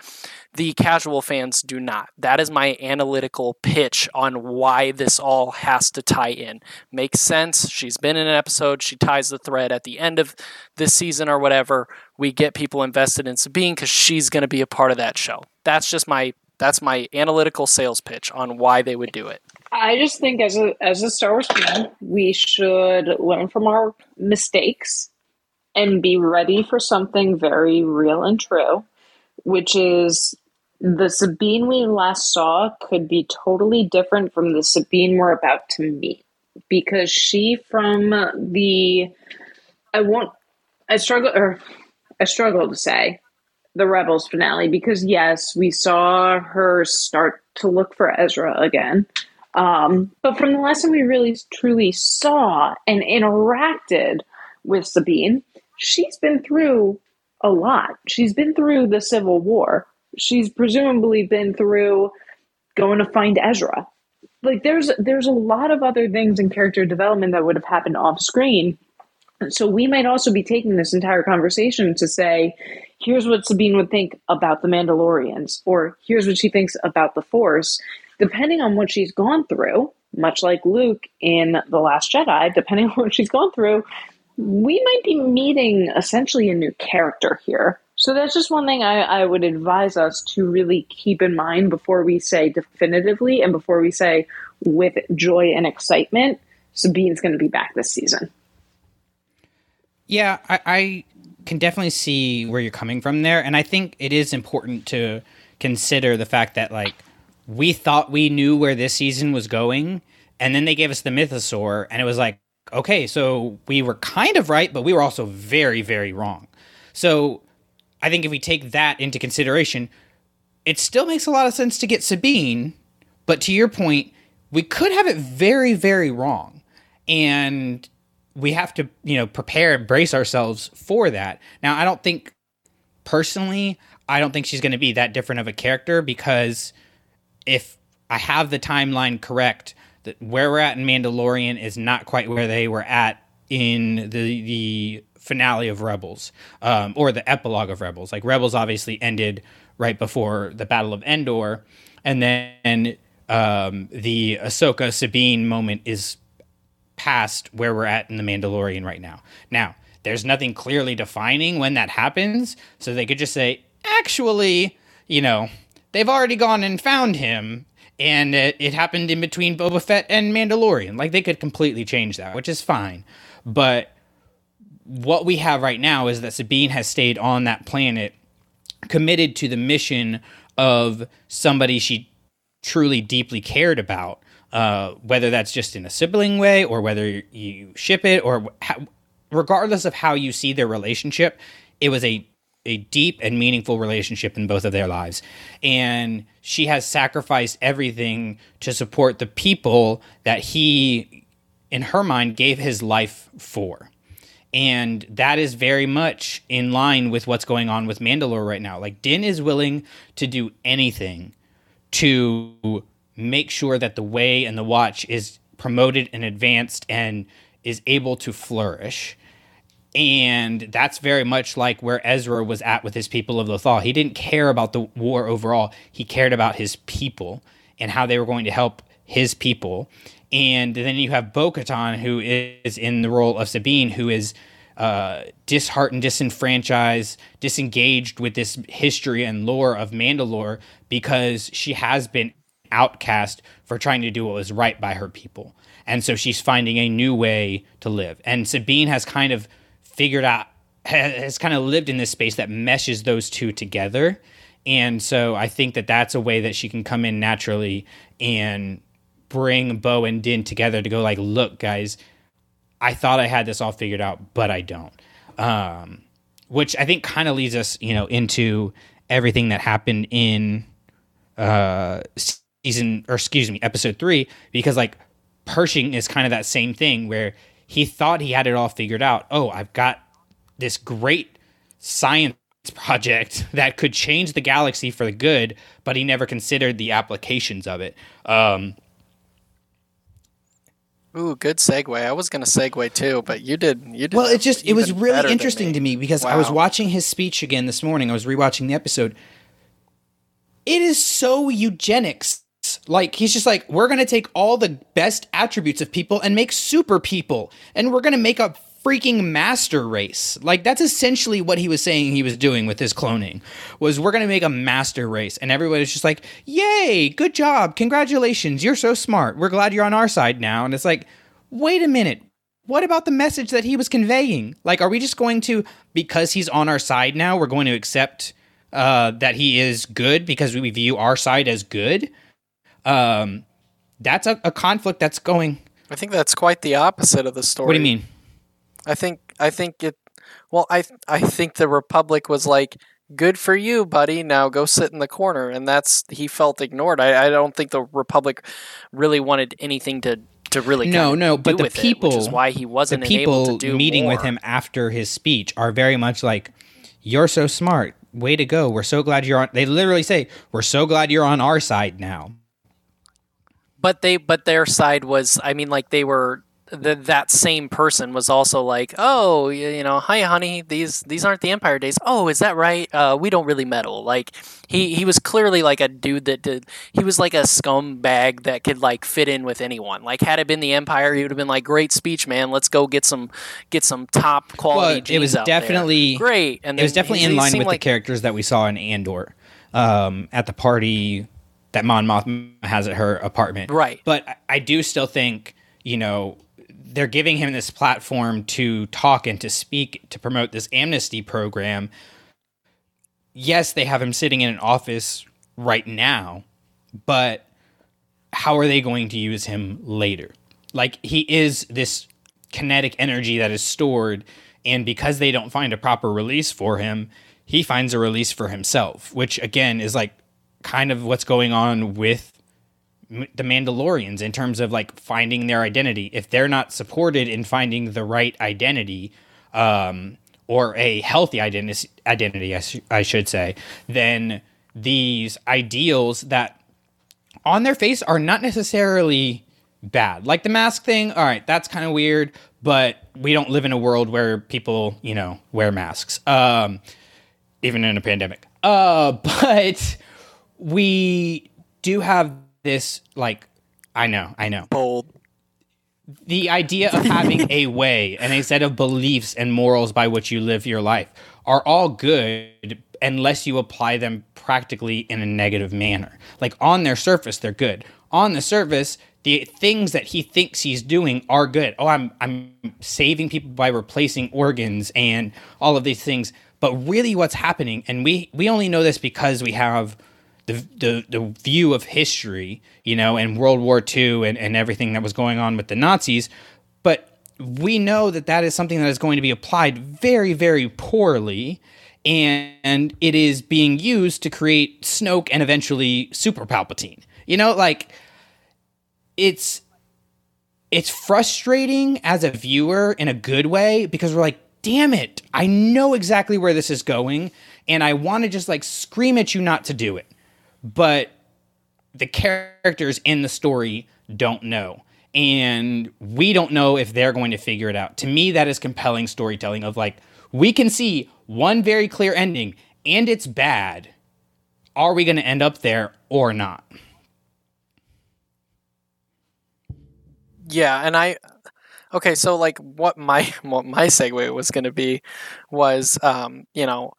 the casual fans do not. That is my analytical pitch on why this all has to tie in. Makes sense. She's been in an episode. She ties the thread at the end of this season or whatever. We get people invested in Sabine because she's going to be a part of that show. That's just my that's my analytical sales pitch on why they would do it. I just think as a as a Star Wars fan, we should learn from our mistakes and be ready for something very real and true, which is the Sabine we last saw could be totally different from the Sabine we're about to meet because she from the I won't I struggle or I struggle to say the Rebels finale because yes, we saw her start to look for Ezra again. Um, but from the time we really truly saw and interacted with Sabine, she's been through a lot. She's been through the Civil War she's presumably been through going to find Ezra. Like there's there's a lot of other things in character development that would have happened off screen. So we might also be taking this entire conversation to say, here's what Sabine would think about the Mandalorians, or here's what she thinks about the Force, depending on what she's gone through, much like Luke in The Last Jedi, depending on what she's gone through, we might be meeting essentially a new character here. So that's just one thing I, I would advise us to really keep in mind before we say definitively and before we say with joy and excitement, Sabine's going to be back this season. Yeah, I, I can definitely see where you're coming from there. And I think it is important to consider the fact that, like, we thought we knew where this season was going. And then they gave us the mythosaur, and it was like, okay, so we were kind of right, but we were also very, very wrong. So I think if we take that into consideration, it still makes a lot of sense to get Sabine. But to your point, we could have it very, very wrong. And we have to, you know, prepare and brace ourselves for that. Now, I don't think, personally, I don't think she's going to be that different of a character because if I have the timeline correct, that where we're at in Mandalorian is not quite where they were at in the the finale of Rebels, um, or the epilogue of Rebels. Like Rebels obviously ended right before the Battle of Endor, and then um, the Ahsoka Sabine moment is past where we're at in the Mandalorian right now. Now, there's nothing clearly defining when that happens, so they could just say, actually, you know, they've already gone and found him. And it, it happened in between Boba Fett and Mandalorian. Like, they could completely change that, which is fine. But what we have right now is that Sabine has stayed on that planet, committed to the mission of somebody she truly deeply cared about. Uh, whether that's just in a sibling way or whether you ship it or how, regardless of how you see their relationship, it was a a deep and meaningful relationship in both of their lives. And she has sacrificed everything to support the people that he, in her mind, gave his life for and that is very much in line with what's going on with Mandalore right now. Like Din is willing to do anything to make sure that the way and the watch is promoted and advanced and is able to flourish. And that's very much like where Ezra was at with his people of Lothal. He didn't care about the war overall. He cared about his people and how they were going to help his people. And then you have Bo Katan, who is in the role of Sabine, who is uh, disheartened, disenfranchised, disengaged with this history and lore of Mandalore because she has been outcast for trying to do what was right by her people. And so she's finding a new way to live. And Sabine has kind of figured out, (laughs) has kind of lived in this space that meshes those two together. And so I think that that's a way that she can come in naturally and bring Bo and Din together to go like, look, guys, I thought I had this all figured out, but I don't. Um, which I think kind of leads us, you know, into everything that happened in uh, season, or excuse me, episode three, because like Pershing is kind of that same thing where he thought he had it all figured out. Oh, I've got this great science project (laughs) that could change the galaxy for the good, but he never considered the applications of it. Um, Ooh, good segue. I was gonna segue too, but you did. You did. Well, it just it was really interesting me. to me because wow. I was watching his speech again this morning. I was rewatching the episode. It is so eugenics. Like he's just like, we're gonna take all the best attributes of people and make super people, and we're gonna make a freaking master race. Like that's essentially what he was saying he was doing with his cloning. Was we're going to make a master race and everybody's just like, "Yay, good job. Congratulations. You're so smart. We're glad you're on our side now." And it's like, "Wait a minute. What about the message that he was conveying? Like are we just going to because he's on our side now, we're going to accept uh, that he is good because we view our side as good?" Um that's a, a conflict that's going I think that's quite the opposite of the story. What do you mean? I think I think it. Well, I I think the Republic was like, "Good for you, buddy. Now go sit in the corner." And that's he felt ignored. I, I don't think the Republic really wanted anything to to really no no. But the people, it, which is why he wasn't the people meeting more. with him after his speech are very much like, "You're so smart. Way to go. We're so glad you're on." They literally say, "We're so glad you're on our side now." But they but their side was I mean like they were that that same person was also like, "Oh, you know, hi, honey. These these aren't the Empire days. Oh, is that right? Uh, we don't really meddle." Like he he was clearly like a dude that did. He was like a scumbag that could like fit in with anyone. Like had it been the Empire, he would have been like, "Great speech, man. Let's go get some get some top quality." Well, it was definitely there. great, and it was definitely in line with like, the characters that we saw in Andor um, at the party that Mon Mothma has at her apartment. Right, but I do still think you know they're giving him this platform to talk and to speak to promote this amnesty program. Yes, they have him sitting in an office right now, but how are they going to use him later? Like he is this kinetic energy that is stored and because they don't find a proper release for him, he finds a release for himself, which again is like kind of what's going on with the Mandalorians in terms of like finding their identity. If they're not supported in finding the right identity, um, or a healthy identity, identity I, sh- I should say, then these ideals that on their face are not necessarily bad. Like the mask thing, all right, that's kind of weird, but we don't live in a world where people, you know, wear masks, um, even in a pandemic. Uh, (laughs) but we do have this like I know, I know. Bold. The idea of having a way and a set of beliefs and morals by which you live your life are all good unless you apply them practically in a negative manner. Like on their surface, they're good. On the surface, the things that he thinks he's doing are good. Oh, I'm I'm saving people by replacing organs and all of these things. But really what's happening, and we we only know this because we have the, the, the view of history, you know, and World War II and, and everything that was going on with the Nazis. But we know that that is something that is going to be applied very, very poorly. And it is being used to create Snoke and eventually Super Palpatine. You know, like it's it's frustrating as a viewer in a good way because we're like, damn it, I know exactly where this is going, and I want to just like scream at you not to do it but the characters in the story don't know. And we don't know if they're going to figure it out. To me, that is compelling storytelling of like, we can see one very clear ending and it's bad. Are we going to end up there or not? Yeah, and I okay, so like what my (laughs) what my segue was going to be was um, you know,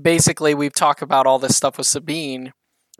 basically we've talked about all this stuff with Sabine,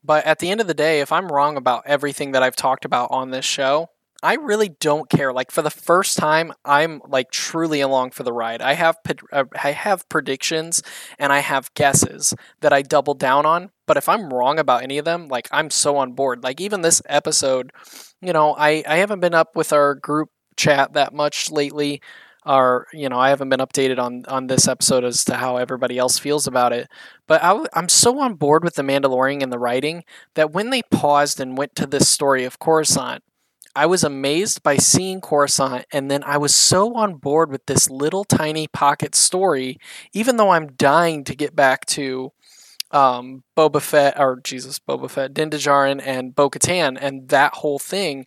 but at the end of the day, if I'm wrong about everything that I've talked about on this show, I really don't care. Like for the first time, I'm like truly along for the ride. I have uh, I have predictions and I have guesses that I double down on. But if I'm wrong about any of them, like I'm so on board. Like even this episode, you know, I I haven't been up with our group chat that much lately. Or you know, I haven't been updated on on this episode as to how everybody else feels about it. But I, I'm so on board with the Mandalorian and the writing that when they paused and went to this story of Coruscant I was amazed by seeing Coruscant, and then I was so on board with this little tiny pocket story, even though I'm dying to get back to um, Boba Fett, or Jesus, Boba Fett, Din Djarin, and Bo Katan, and that whole thing.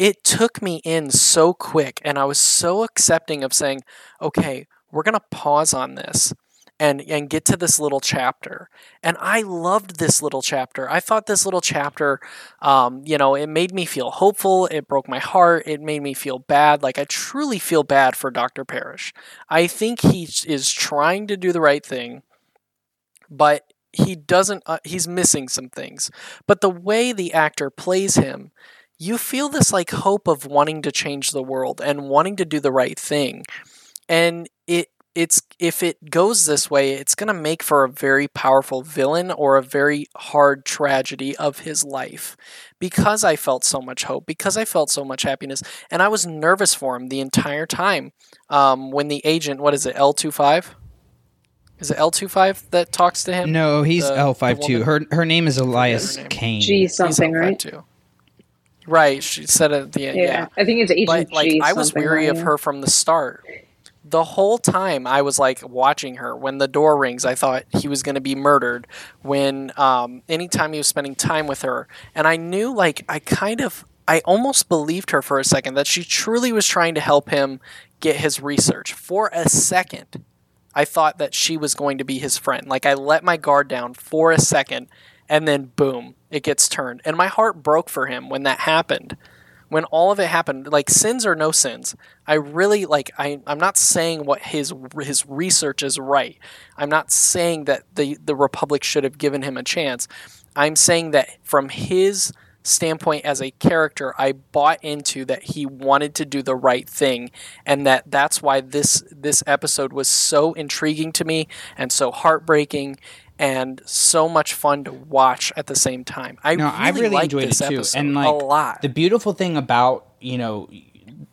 It took me in so quick, and I was so accepting of saying, okay, we're going to pause on this and and get to this little chapter. And i loved this little chapter. I thought this little chapter um, you know it made me feel hopeful it broke my heart it made me feel bad like i truly feel bad for dr parrish. I think he is trying to do the right thing but he doesn't uh, he's missing some things. But the way the actor plays him you feel this like hope of wanting to change the world and wanting to do the right thing and it it's if it goes this way, it's going to make for a very powerful villain or a very hard tragedy of his life. Because I felt so much hope, because I felt so much happiness, and I was nervous for him the entire time. Um, when the agent, what is it, L 25 Is it L 25 that talks to him? No, he's L 52 Her her name is Elias Kane. G something, right? Right, she said it at the end. Yeah, yeah. I think it's Agent but, like, I was weary of her from the start the whole time I was like watching her. When the door rings, I thought he was going to be murdered. When um, anytime he was spending time with her, and I knew like I kind of I almost believed her for a second that she truly was trying to help him get his research. For a second, I thought that she was going to be his friend. Like I let my guard down for a second, and then boom, it gets turned, and my heart broke for him when that happened when all of it happened, like sins or no sins, I really like. I I'm not saying what his his research is right. I'm not saying that the the Republic should have given him a chance. I'm saying that from his standpoint as a character, I bought into that he wanted to do the right thing, and that that's why this this episode was so intriguing to me and so heartbreaking and so much fun to watch at the same time. I no, really, I really enjoyed it too, and like a lot. The beautiful thing about you know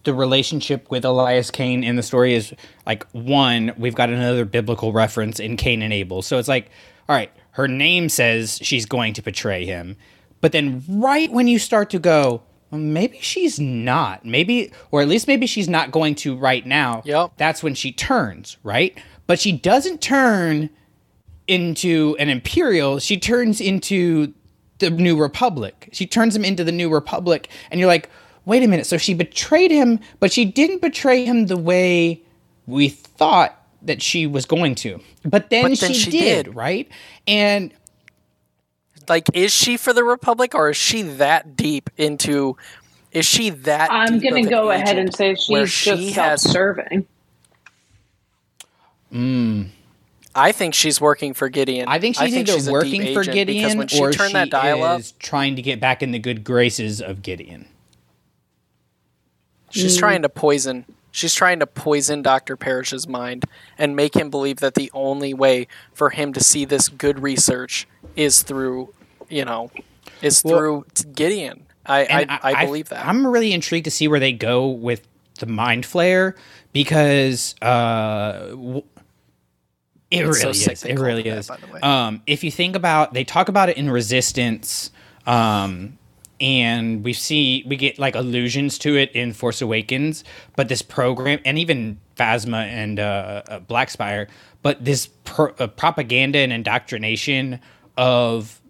the relationship with Elias Kane in the story is like one, we've got another biblical reference in Cain and Abel, so it's like, all right, her name says she's going to betray him, but then right when you start to go. Well, maybe she's not. Maybe, or at least maybe she's not going to right now. Yep. That's when she turns, right? But she doesn't turn into an imperial, she turns into the New Republic. She turns him into the New Republic, and you're like, wait a minute. So she betrayed him, but she didn't betray him the way we thought that she was going to. But then, but then she, she did, did, right? And like, is she for the Republic, or is she that deep into? Is she that? I'm going to go ahead and say she's just self-serving. Hmm. I think she's working for Gideon. I think she's I think either she's working for Gideon when she or turned she that dial is up, trying to get back in the good graces of Gideon. She's mm. trying to poison. She's trying to poison Dr. Parrish's mind and make him believe that the only way for him to see this good research is through, you know, is well, through Gideon. I, I, I, believe that. I'm really intrigued to see where they go with the mind flayer because uh, it it's really so is. It really is. That, um, if you think about, they talk about it in Resistance, um, and we see we get like allusions to it in Force Awakens. But this program, and even Phasma and uh, uh, Black Spire, but this pro- uh, propaganda and indoctrination of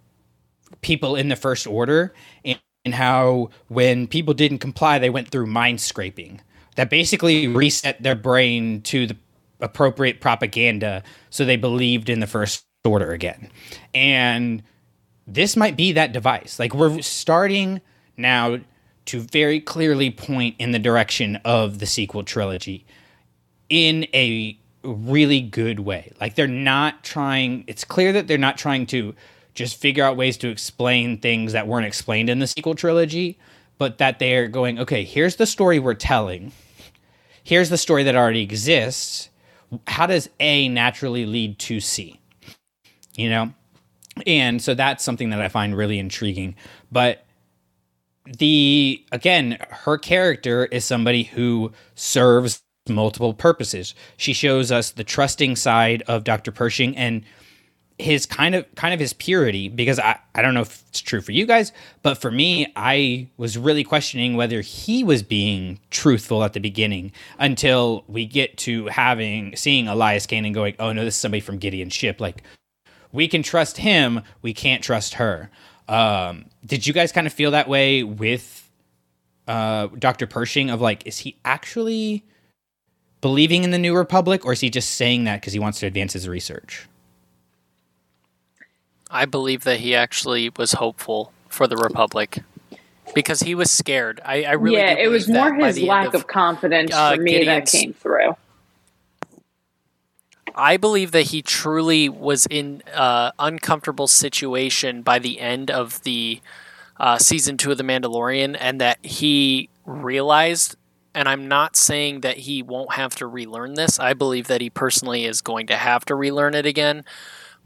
people in the First Order, and, and how when people didn't comply, they went through mind scraping. That basically reset their brain to the appropriate propaganda so they believed in the first order again. And this might be that device. Like we're starting now to very clearly point in the direction of the sequel trilogy in a really good way. Like they're not trying, it's clear that they're not trying to just figure out ways to explain things that weren't explained in the sequel trilogy, but that they're going, okay, here's the story we're telling. Here's the story that already exists. How does A naturally lead to C? You know? And so that's something that I find really intriguing. But the again, her character is somebody who serves multiple purposes. She shows us the trusting side of Dr. Pershing and his kind of kind of his purity because I, I don't know if it's true for you guys, but for me, I was really questioning whether he was being truthful at the beginning until we get to having seeing Elias Kane and going, Oh no, this is somebody from Gideon's ship. Like we can trust him, we can't trust her. Um, did you guys kind of feel that way with uh, Dr. Pershing? Of like, is he actually believing in the New Republic, or is he just saying that because he wants to advance his research? I believe that he actually was hopeful for the Republic because he was scared. I, I really yeah, it was more his lack of, of, confidence uh, for me Gideon's, that came through. I believe that he truly was in an uh, uncomfortable situation by the end of the uh, season two of The Mandalorian, and that he realized. And I'm not saying that he won't have to relearn this. I believe that he personally is going to have to relearn it again.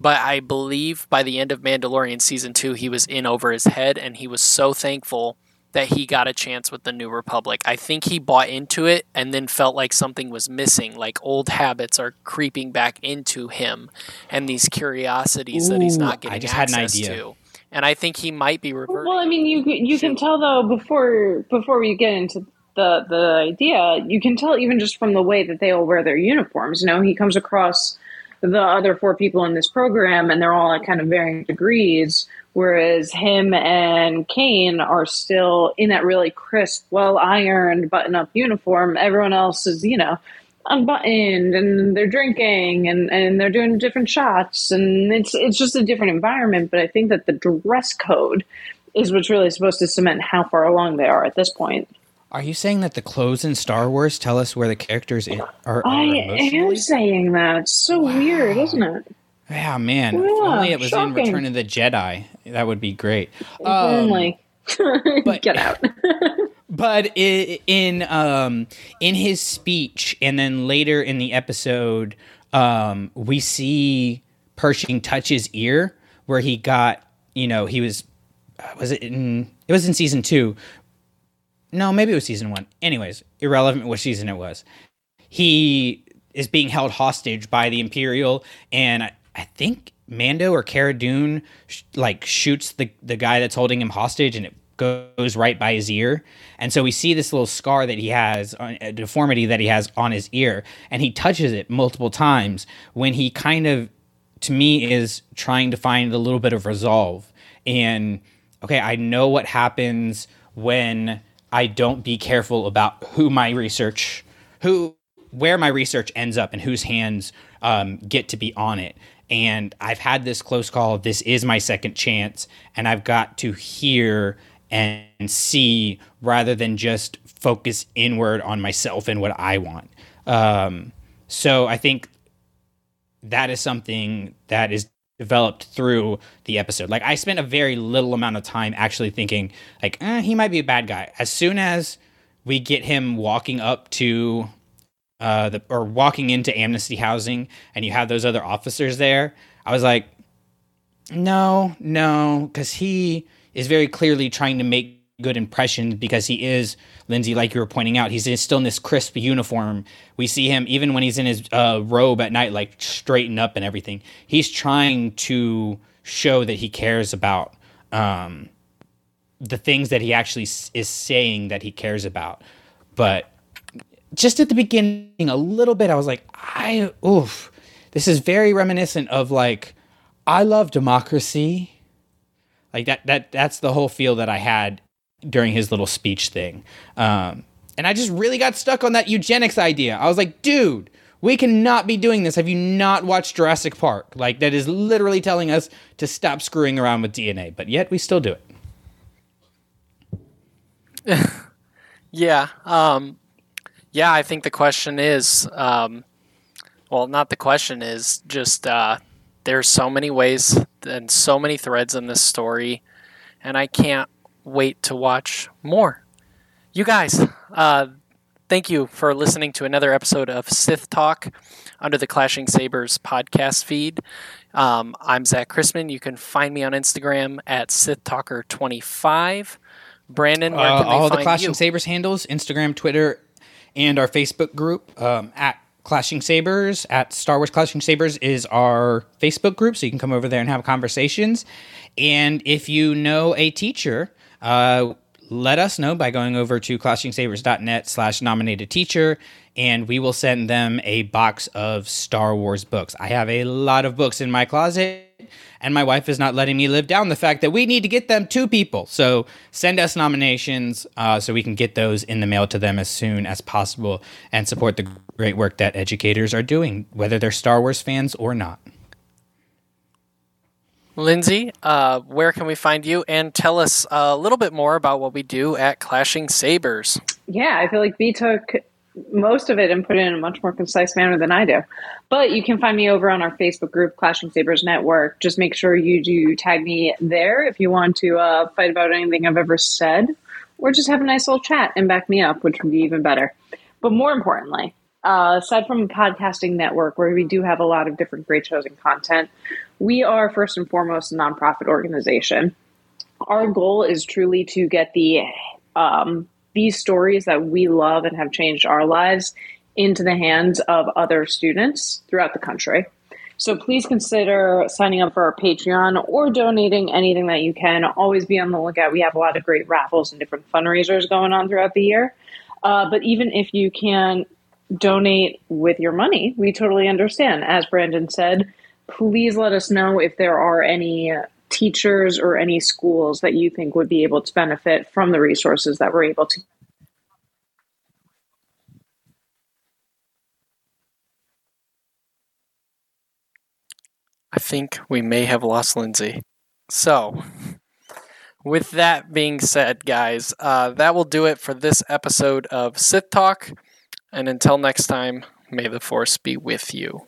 But I believe by the end of Mandalorian season two, he was in over his head, and he was so thankful that he got a chance with the New Republic. I think he bought into it and then felt like something was missing, like old habits are creeping back into him and these curiosities Ooh, that he's not getting I just access had an idea. to. And I think he might be reverting. Well, I mean, you you can tell though before before we get into the the idea, you can tell even just from the way that they all wear their uniforms. You know, he comes across the other four people in this program, and they're all at kind of varying degrees whereas him and Kane are still in that really crisp, well ironed, button up uniform. Everyone else is, you know, unbuttoned and they're drinking and, and they're doing different shots and it's it's just a different environment. But I think that the dress code is what's really supposed to cement how far along they are at this point. Are you saying that the clothes in Star Wars tell us where the characters are? are I am saying that. It's so wow. weird, isn't it? Yeah, man. Yeah, if only it was shocking. in Return of the Jedi. That would be great. Um, only. (laughs) but, Get out. (laughs) but in um, in his speech, and then later in the episode, um, we see Pershing touch his ear, where he got, you know, he was, was it in? It was in season two. No, maybe it was season one. Anyways, irrelevant what season it was. He is being held hostage by the Imperial, and I think Mando or Cara Dune sh- like shoots the the guy that's holding him hostage, and it goes right by his ear. And so we see this little scar that he has, uh, a deformity that he has on his ear, and he touches it multiple times when he kind of, to me, is trying to find a little bit of resolve. And okay, I know what happens when I don't be careful about who my research, who, where my research ends up, and whose hands um, get to be on it and I've had this close call. This is my second chance, and I've got to hear and see rather than just focus inward on myself and what I want. Um, so I think that is something that is developed through the episode. Like I spent a very little amount of time actually thinking like eh, he might be a bad guy. As soon as we get him walking up to uh, the, or walking into amnesty housing and you have those other officers there, I was like, no, no, because he is very clearly trying to make good impressions because he is Lindsey, like you were pointing out, he's still in this crisp uniform. We see him even when he's in his uh, robe at night, like straighten up and everything. He's trying to show that he cares about um, the things that he actually is saying that he cares about. But just at the beginning, a little bit, I was like, I, oof, this is very reminiscent of like, I love democracy. Like that, that, that's the whole feel that I had during his little speech thing. Um, and I just really got stuck on that eugenics idea. I was like, dude, we cannot be doing this. Have you not watched Jurassic Park? Like, that is literally telling us to stop screwing around with DNA, but yet we still do it. (laughs) yeah. Um, yeah, I think the question is, um, well, not the question is just uh, there's so many ways and so many threads in this story, and I can't wait to watch more. You guys, uh, thank you for listening to another episode of Sith Talk under the Clashing Sabers podcast feed. Um, I'm Zach Chrisman. You can find me on Instagram at Sith Talker 25. Brandon, where Uh, all the Clashing you? Sabers handles Instagram, Twitter, and our Facebook group um, at Clashing Sabers. At Star Wars Clashing Sabers is our Facebook group, so you can come over there and have conversations. And if you know a teacher, uh, let us know by going over to clashingsabers.net slash nominated teacher and we will send them a box of Star Wars books. I have a lot of books in my closet, and my wife is not letting me live down the fact that we need to get them to people. So send us nominations uh, so we can get those in the mail to them as soon as possible and support the great work that educators are doing, whether they're Star Wars fans or not. Lindsey, uh, where can we find you? And tell us a little bit more about what we do at Clashing Sabers. Yeah, I feel like B took most of it and put it in a much more concise manner than I do. But you can find me over on our Facebook group, Clashing Sabers Network. Just make sure you do tag me there if you want to uh, fight about anything I've ever said, or just have a nice little chat and back me up, which would be even better. But more importantly, uh, aside from a podcasting network where we do have a lot of different great shows and content, we are first and foremost a nonprofit organization. Our goal is truly to get the um, these stories that we love and have changed our lives into the hands of other students throughout the country. So please consider signing up for our Patreon or donating anything that you can. Always be on the lookout. We have a lot of great raffles and different fundraisers going on throughout the year. Uh, but even if you can donate with your money, we totally understand. As Brandon said, please let us know if there are any teachers or any schools that you think would be able to benefit from the resources that we're able to I think we may have lost Lindsey. So, with that being said, guys, uh, that will do it for this episode of Sith Talk. And until next time, may the Force be with you.